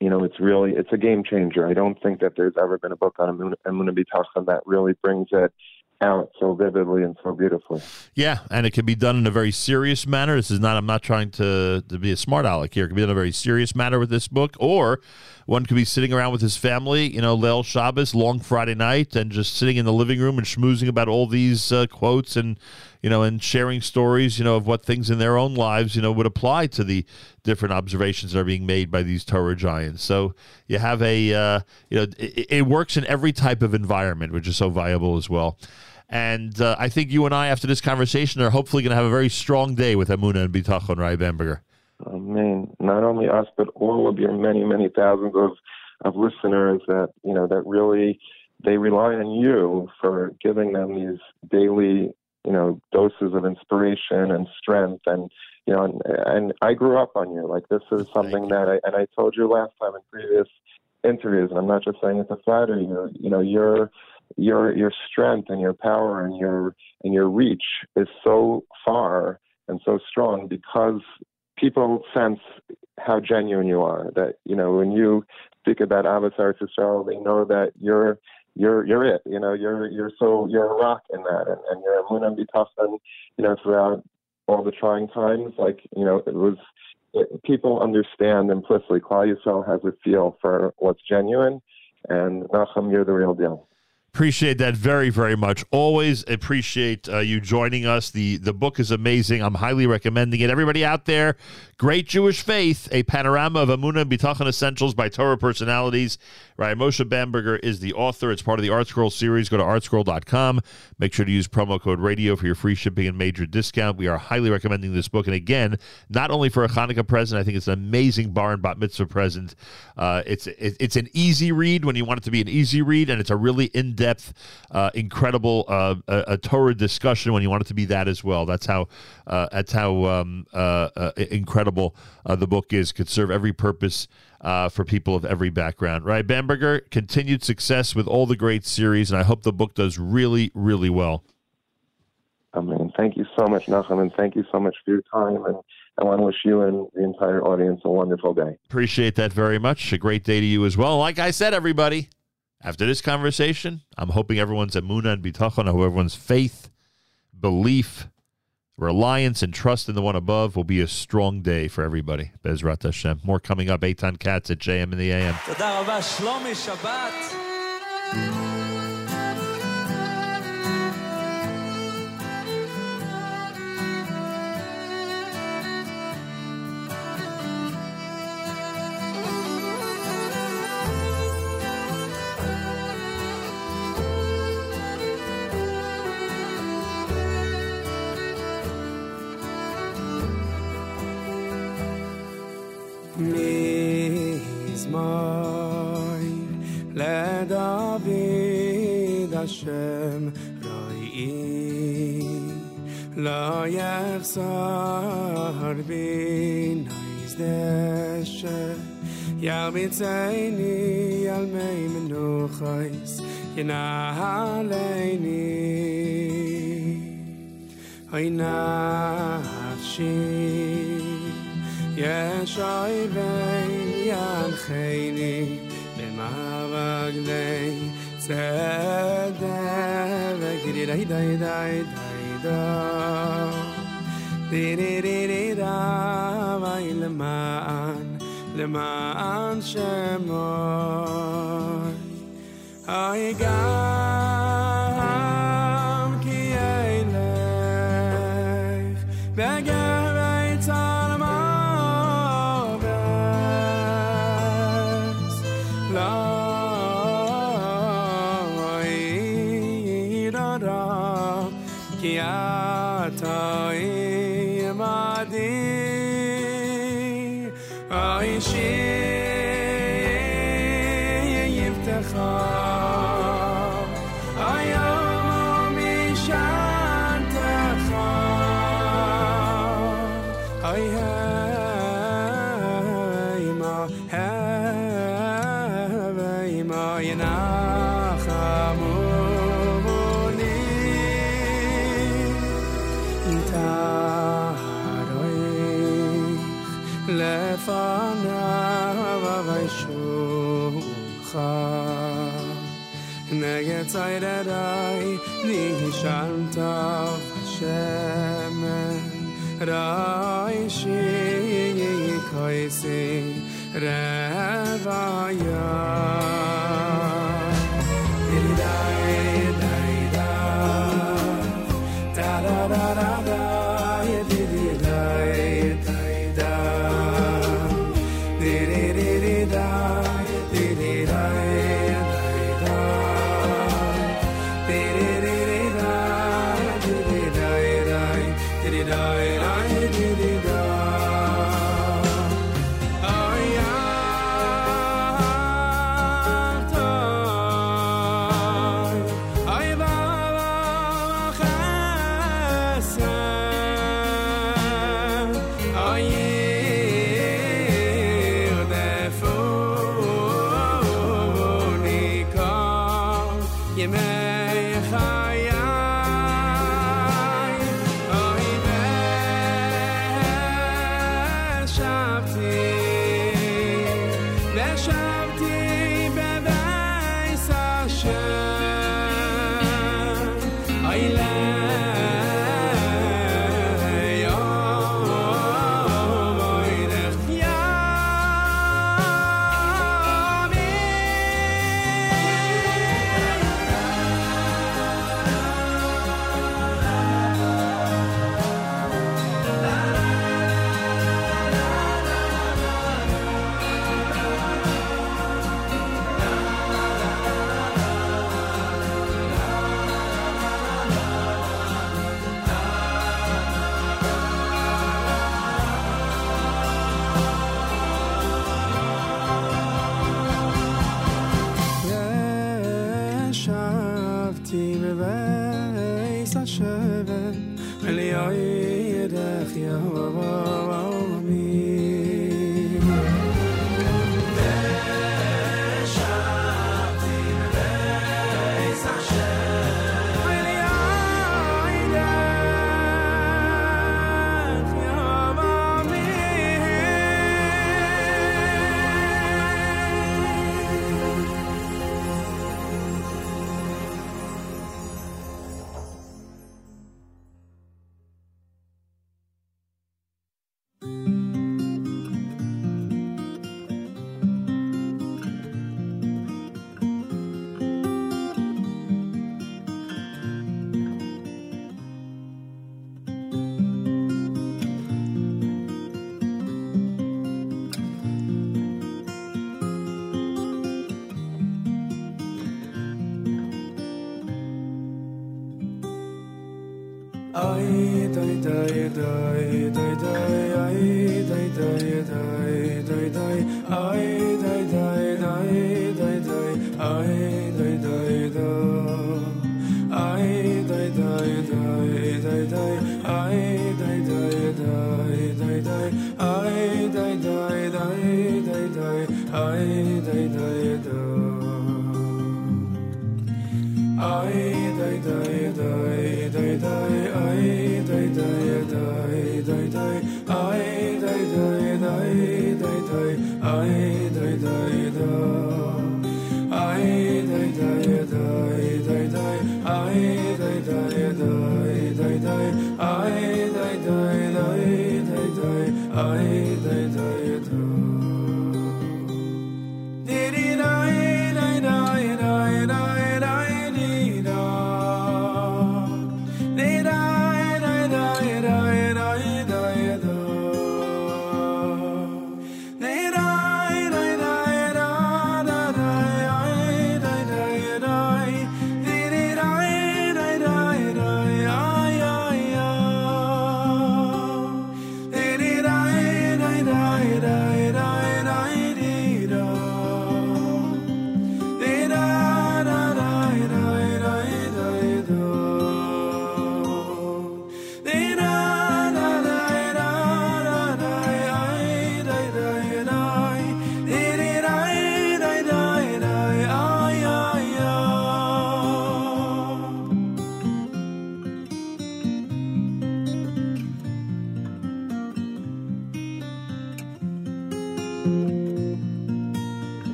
you know, it's really it's a game changer. I don't think that there's ever been a book on Emuna Emuna B'Tachon that really brings it out so vividly and so beautifully. Yeah, and it can be done in a very serious manner. This is not. I'm not trying to to be a smart aleck here. It can be done in a very serious manner with this book, or one could be sitting around with his family, you know, Leil Shabbos, long Friday night, and just sitting in the living room and schmoozing about all these uh, quotes and you know, and sharing stories, you know, of what things in their own lives, you know, would apply to the different observations that are being made by these Torah giants. So you have a, uh, you know, it, it works in every type of environment, which is so valuable as well. And uh, I think you and I, after this conversation, are hopefully going to have a very strong day with Amuna and Bitachon, right, Bamberger? I mean, not only us, but all of your many, many thousands of, of listeners that, you know, that really, they rely on you for giving them these daily, you know, doses of inspiration and strength. And, you know, and, and I grew up on you. Like, this is something that I, and I told you last time in previous interviews, and I'm not just saying it to flatter you, you know, your, your, your strength and your power and your, and your reach is so far and so strong because people sense how genuine you are. That you know when you speak about Ahavas Yisrael, they know that you're you're you're it. You know you're you're so you're a rock in that, and, and you're a Munam B'Tachon. You know throughout all the trying times, like you know it was. It, people understand implicitly. Yisrael has a feel for what's genuine, and Nachum, you're the real deal. Appreciate that very, very much. Always appreciate uh, you joining us. the The book is amazing. I'm highly recommending it. Everybody out there, Great Jewish Faith: A Panorama of Amunah and Bitachon Essentials by Torah Personalities. Right, Moshe Bamberger is the author. It's part of the Art Scroll series. Go to artscroll.com. Make sure to use promo code Radio for your free shipping and major discount. We are highly recommending this book. And again, not only for a Hanukkah present, I think it's an amazing bar and bat mitzvah present. Uh, it's it, it's an easy read when you want it to be an easy read, and it's a really in depth, uh, incredible uh, a, a Torah discussion when you want it to be that as well. That's how uh, that's how um, uh, uh, incredible uh, the book is. Could serve every purpose. Uh, for people of every background, right? Bamberger, continued success with all the great series, and I hope the book does really, really well. I mean, thank you so much, Nachum, and thank you so much for your time. And I want to wish you and the entire audience a wonderful day. Appreciate that very much. A great day to you as well. Like I said, everybody, after this conversation, I'm hoping everyone's emuna and bitachon, everyone's faith, belief, reliance, and trust in the one above will be a strong day for everybody. Bezrat Hashem. More coming up. Eitan Katz at JM in the AM. mai le da vi da shem dai i la yer sa har vi she ya mi tsai al mei meno khais ye haleni halai ni ay na shi Yes, yan khayni be ma vagnay tsada va gidi da ida ida ida tere re re da va il le נשענת בשמן ראישי כויסי רוויה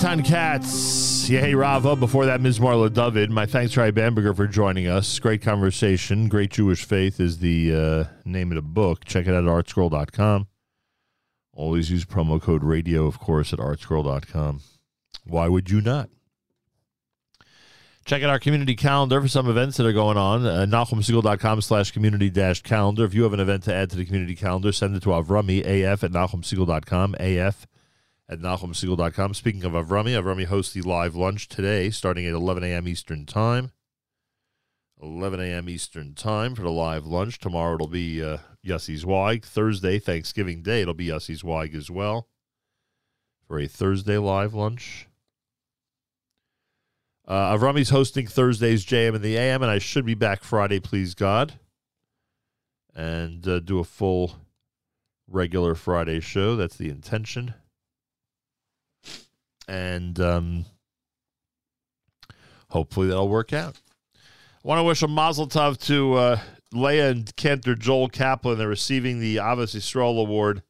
Eitan Katz. Hey, Rava. Before that, Ms. Marla David. My thanks to Ray Bamberger for joining us. Great conversation. Great Jewish Faith is the uh, name of the book. Check it out at artscroll.com. Always use promo code radio, of course, at artscroll.com. Why would you not? Check out our community calendar for some events that are going on. Uh, NachumSegal.com slash community dash calendar. If you have an event to add to the community calendar, send it to Avrami, AF at NachumSegal.com, AF at NachumSegal.com. Speaking of Avrami, Avrami hosts the live lunch today starting at 11 a.m. Eastern Time. 11 a.m. Eastern Time for the live lunch. Tomorrow it'll be uh, Yossi Zweig. Thursday, Thanksgiving Day, it'll be Yossi Zweig as well for a Thursday live lunch. Uh, Avrami's hosting Thursdays JM and the AM, and I should be back Friday, please God, and uh, do a full regular Friday show. That's the intention. And um, hopefully that'll work out. I want to wish a mazel tov to uh, Leah and Cantor Joel Kaplan. They're receiving the Ahavas Yisrael Award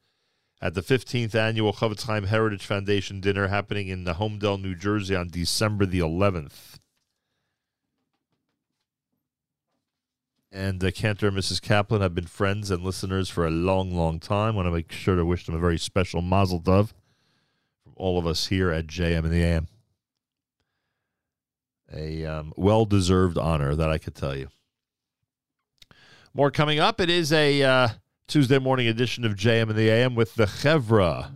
at the 15th annual Chofetz Heritage Foundation dinner happening in the Homedale, New Jersey on December the 11th. And uh, Cantor and Mrs. Kaplan have been friends and listeners for a long, long time. I want to make sure to wish them a very special mazel tov all of us here at JM and the AM. A um, well-deserved honor, that I could tell you. More coming up. It is a uh, Tuesday morning edition of JM and the AM with the Chevra.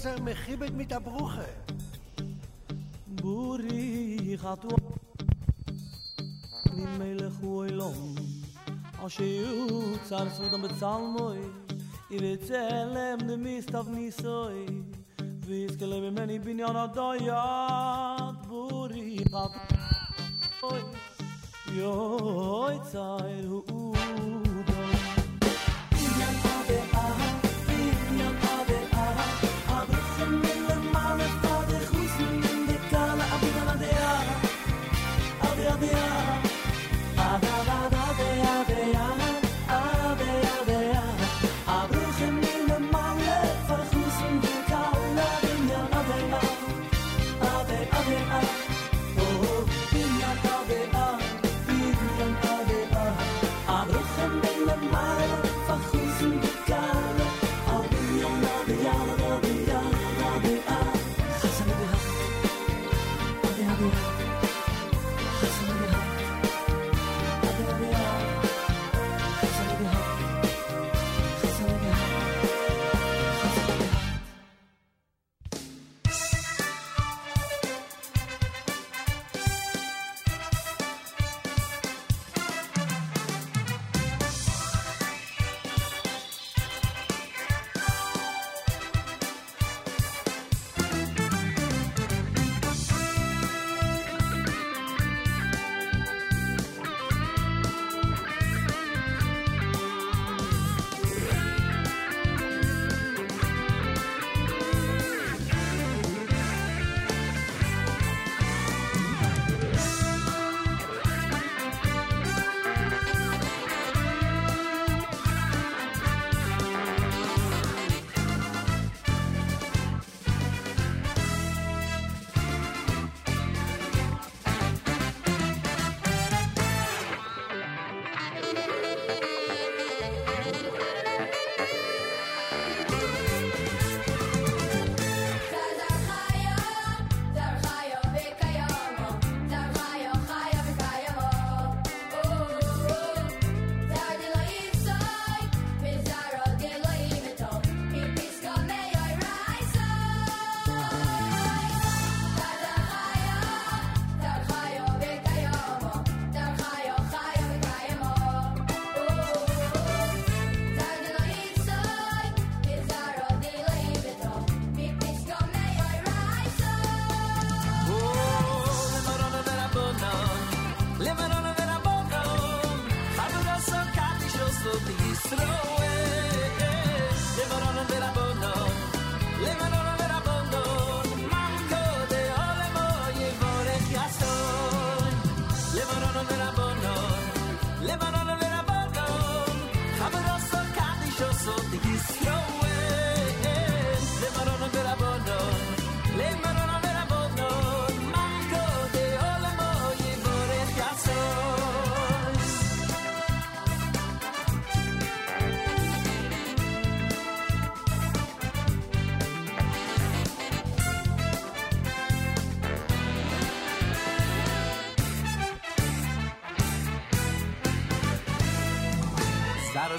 יצר מחיבת מיט der בורי Buri, ich hat wo, wie Melech wo Eilom, als ihr jut, zahre zu dem Bezahlmoy, ich.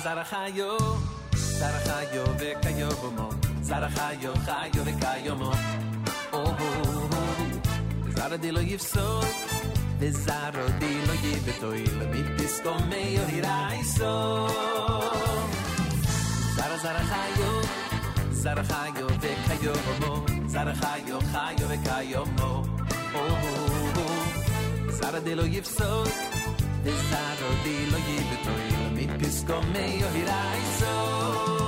zarachayo zarachayo vekayomo zarachayo chayo vekayomo oh zara di lo yifso vezaro di lo yibetoil mitisko meyo hiraiso zara zarachayo zarachayo vekayomo zarachayo chayo vekayomo oh zara di lo yifso vezaro דילו יפסו וזרו דילו יבטוי למיתיסקו מיו הירייסו לברונו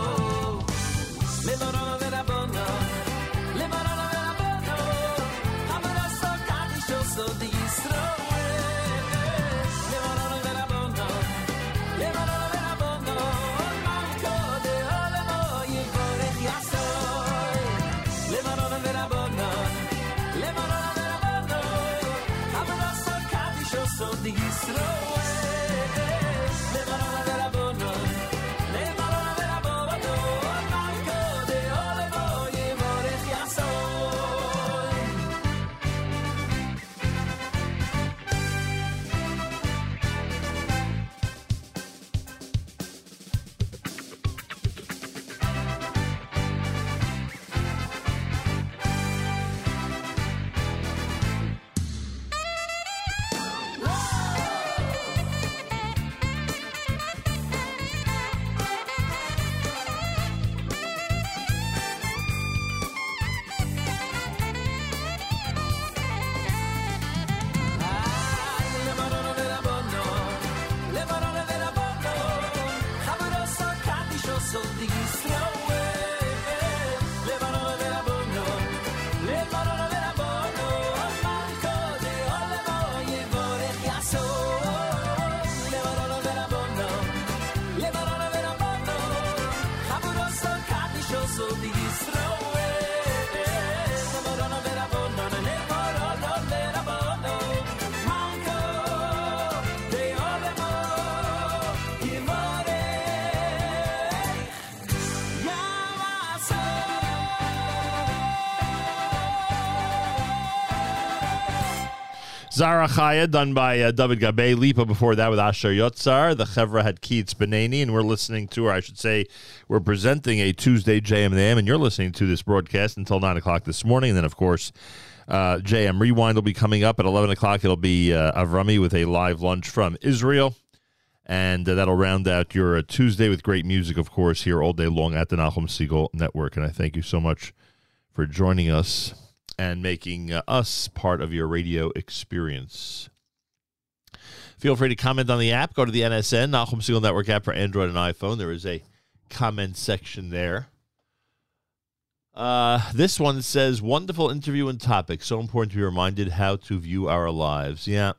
Zara Chaya, done by uh, David Gabe. Lipa before that with Asher Yotzar. The Chevra had Keats Benani, and we're listening to, or I should say, we're presenting a Tuesday JM and AM, and you're listening to this broadcast until 9 o'clock this morning. And then, of course, uh, JM Rewind will be coming up at 11 o'clock. It'll be uh, Avrami with a live lunch from Israel. And uh, that'll round out your uh, Tuesday with great music, of course, here all day long at the Nachum Segal Network. And I thank you so much for joining us and making uh, us part of your radio experience. Feel free to comment on the app. Go to the NSN, Nachum Segal Network app for Android and iPhone. There is a comment section there. Uh, this one says, wonderful interview and topic. So important to be reminded how to view our lives. Yeah,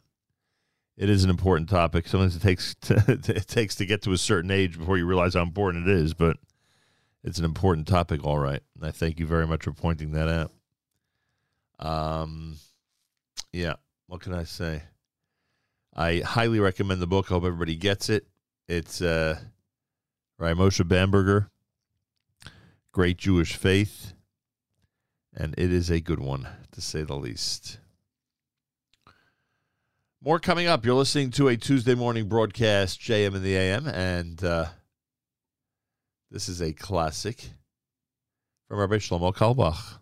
it is an important topic. Sometimes it takes to, it takes to get to a certain age before you realize how important it is, but it's an important topic, all right. And I thank you very much for pointing that out. Um, yeah, what can I say? I highly recommend the book. I hope everybody gets it. It's uh, Bamberger, Great Jewish Faith, and it is a good one, to say the least. More coming up. You're listening to a Tuesday morning broadcast, JM in the AM, and uh, this is a classic from Rabbi Shlomo Carlebach.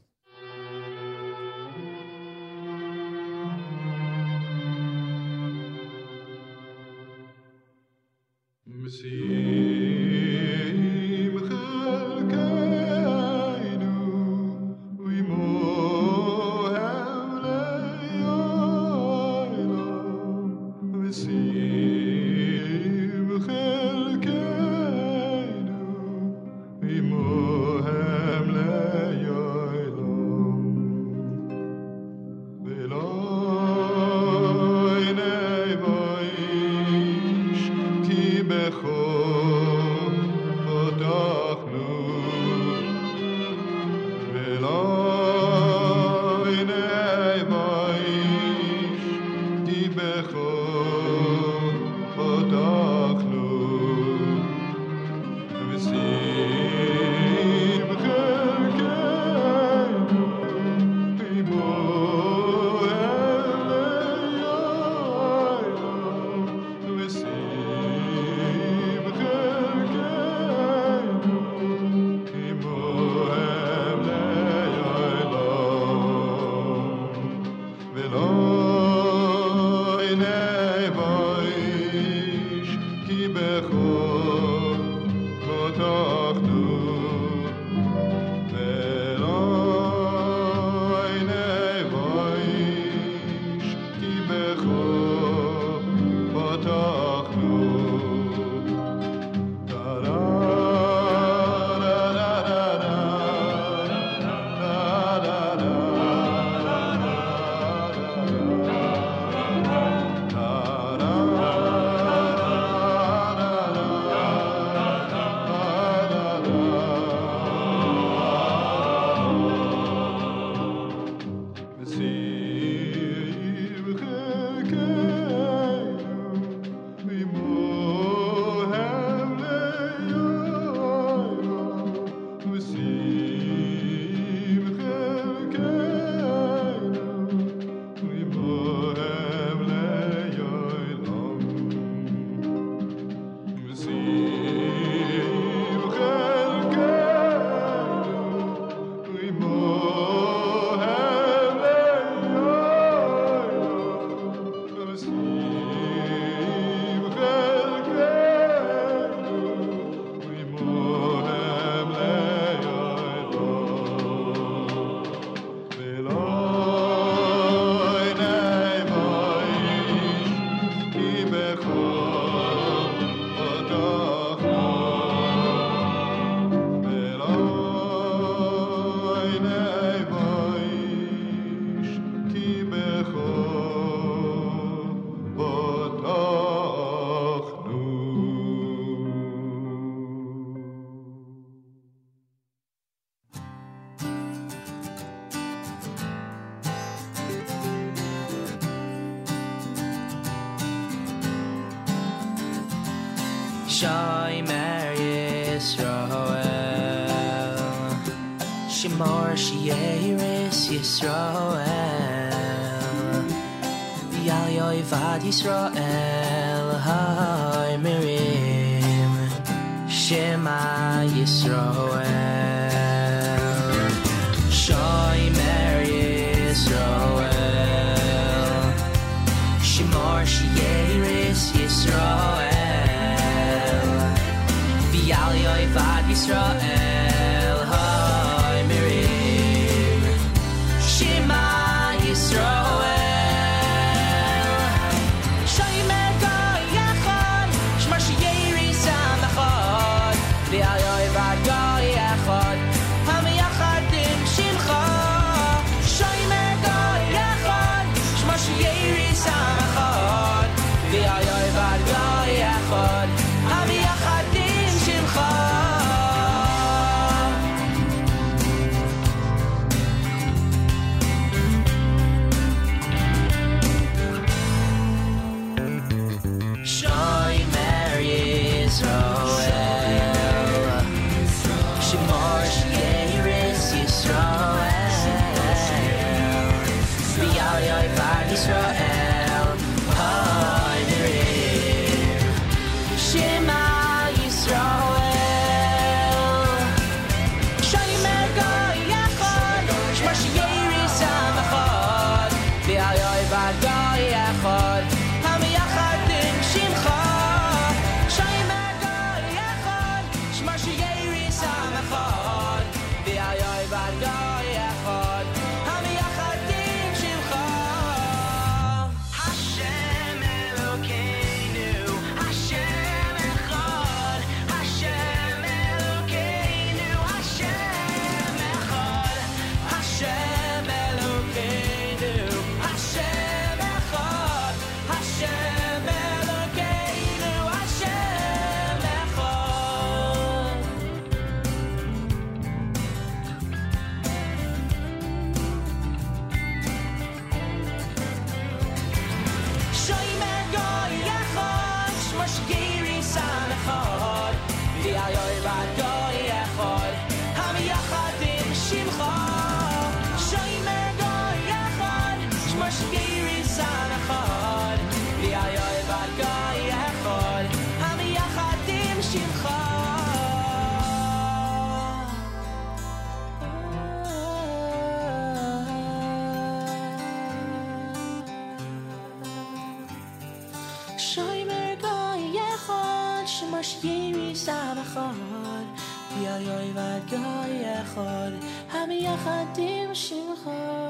و گای خود. همه خدیم شیم خود.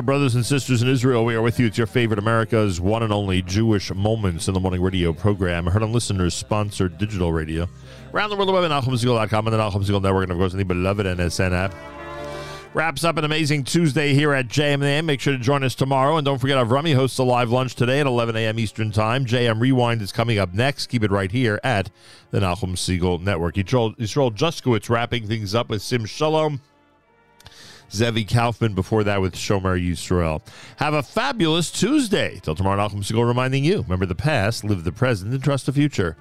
Brothers and sisters in Israel, we are with you. It's your favorite America's one and only Jewish Moments in the Morning radio program, heard on listeners sponsored digital radio. Around the world, the web at NachumSegal.com and the Nachum Segal Network, and of course, the beloved NSN app. Wraps up an amazing Tuesday here at JM Make sure to join us tomorrow. And don't forget, Avrami hosts a live lunch today at 11 a.m. Eastern Time. JM Rewind is coming up next. Keep it right here at the Nachum Segal Network. Yisrael Juskowitz wrapping things up with Sim Shalom. Zevi Kaufman before that with Shomer Yisrael. Have a fabulous Tuesday. Till tomorrow, Nachum Segal reminding you remember the past, live the present, and trust the future.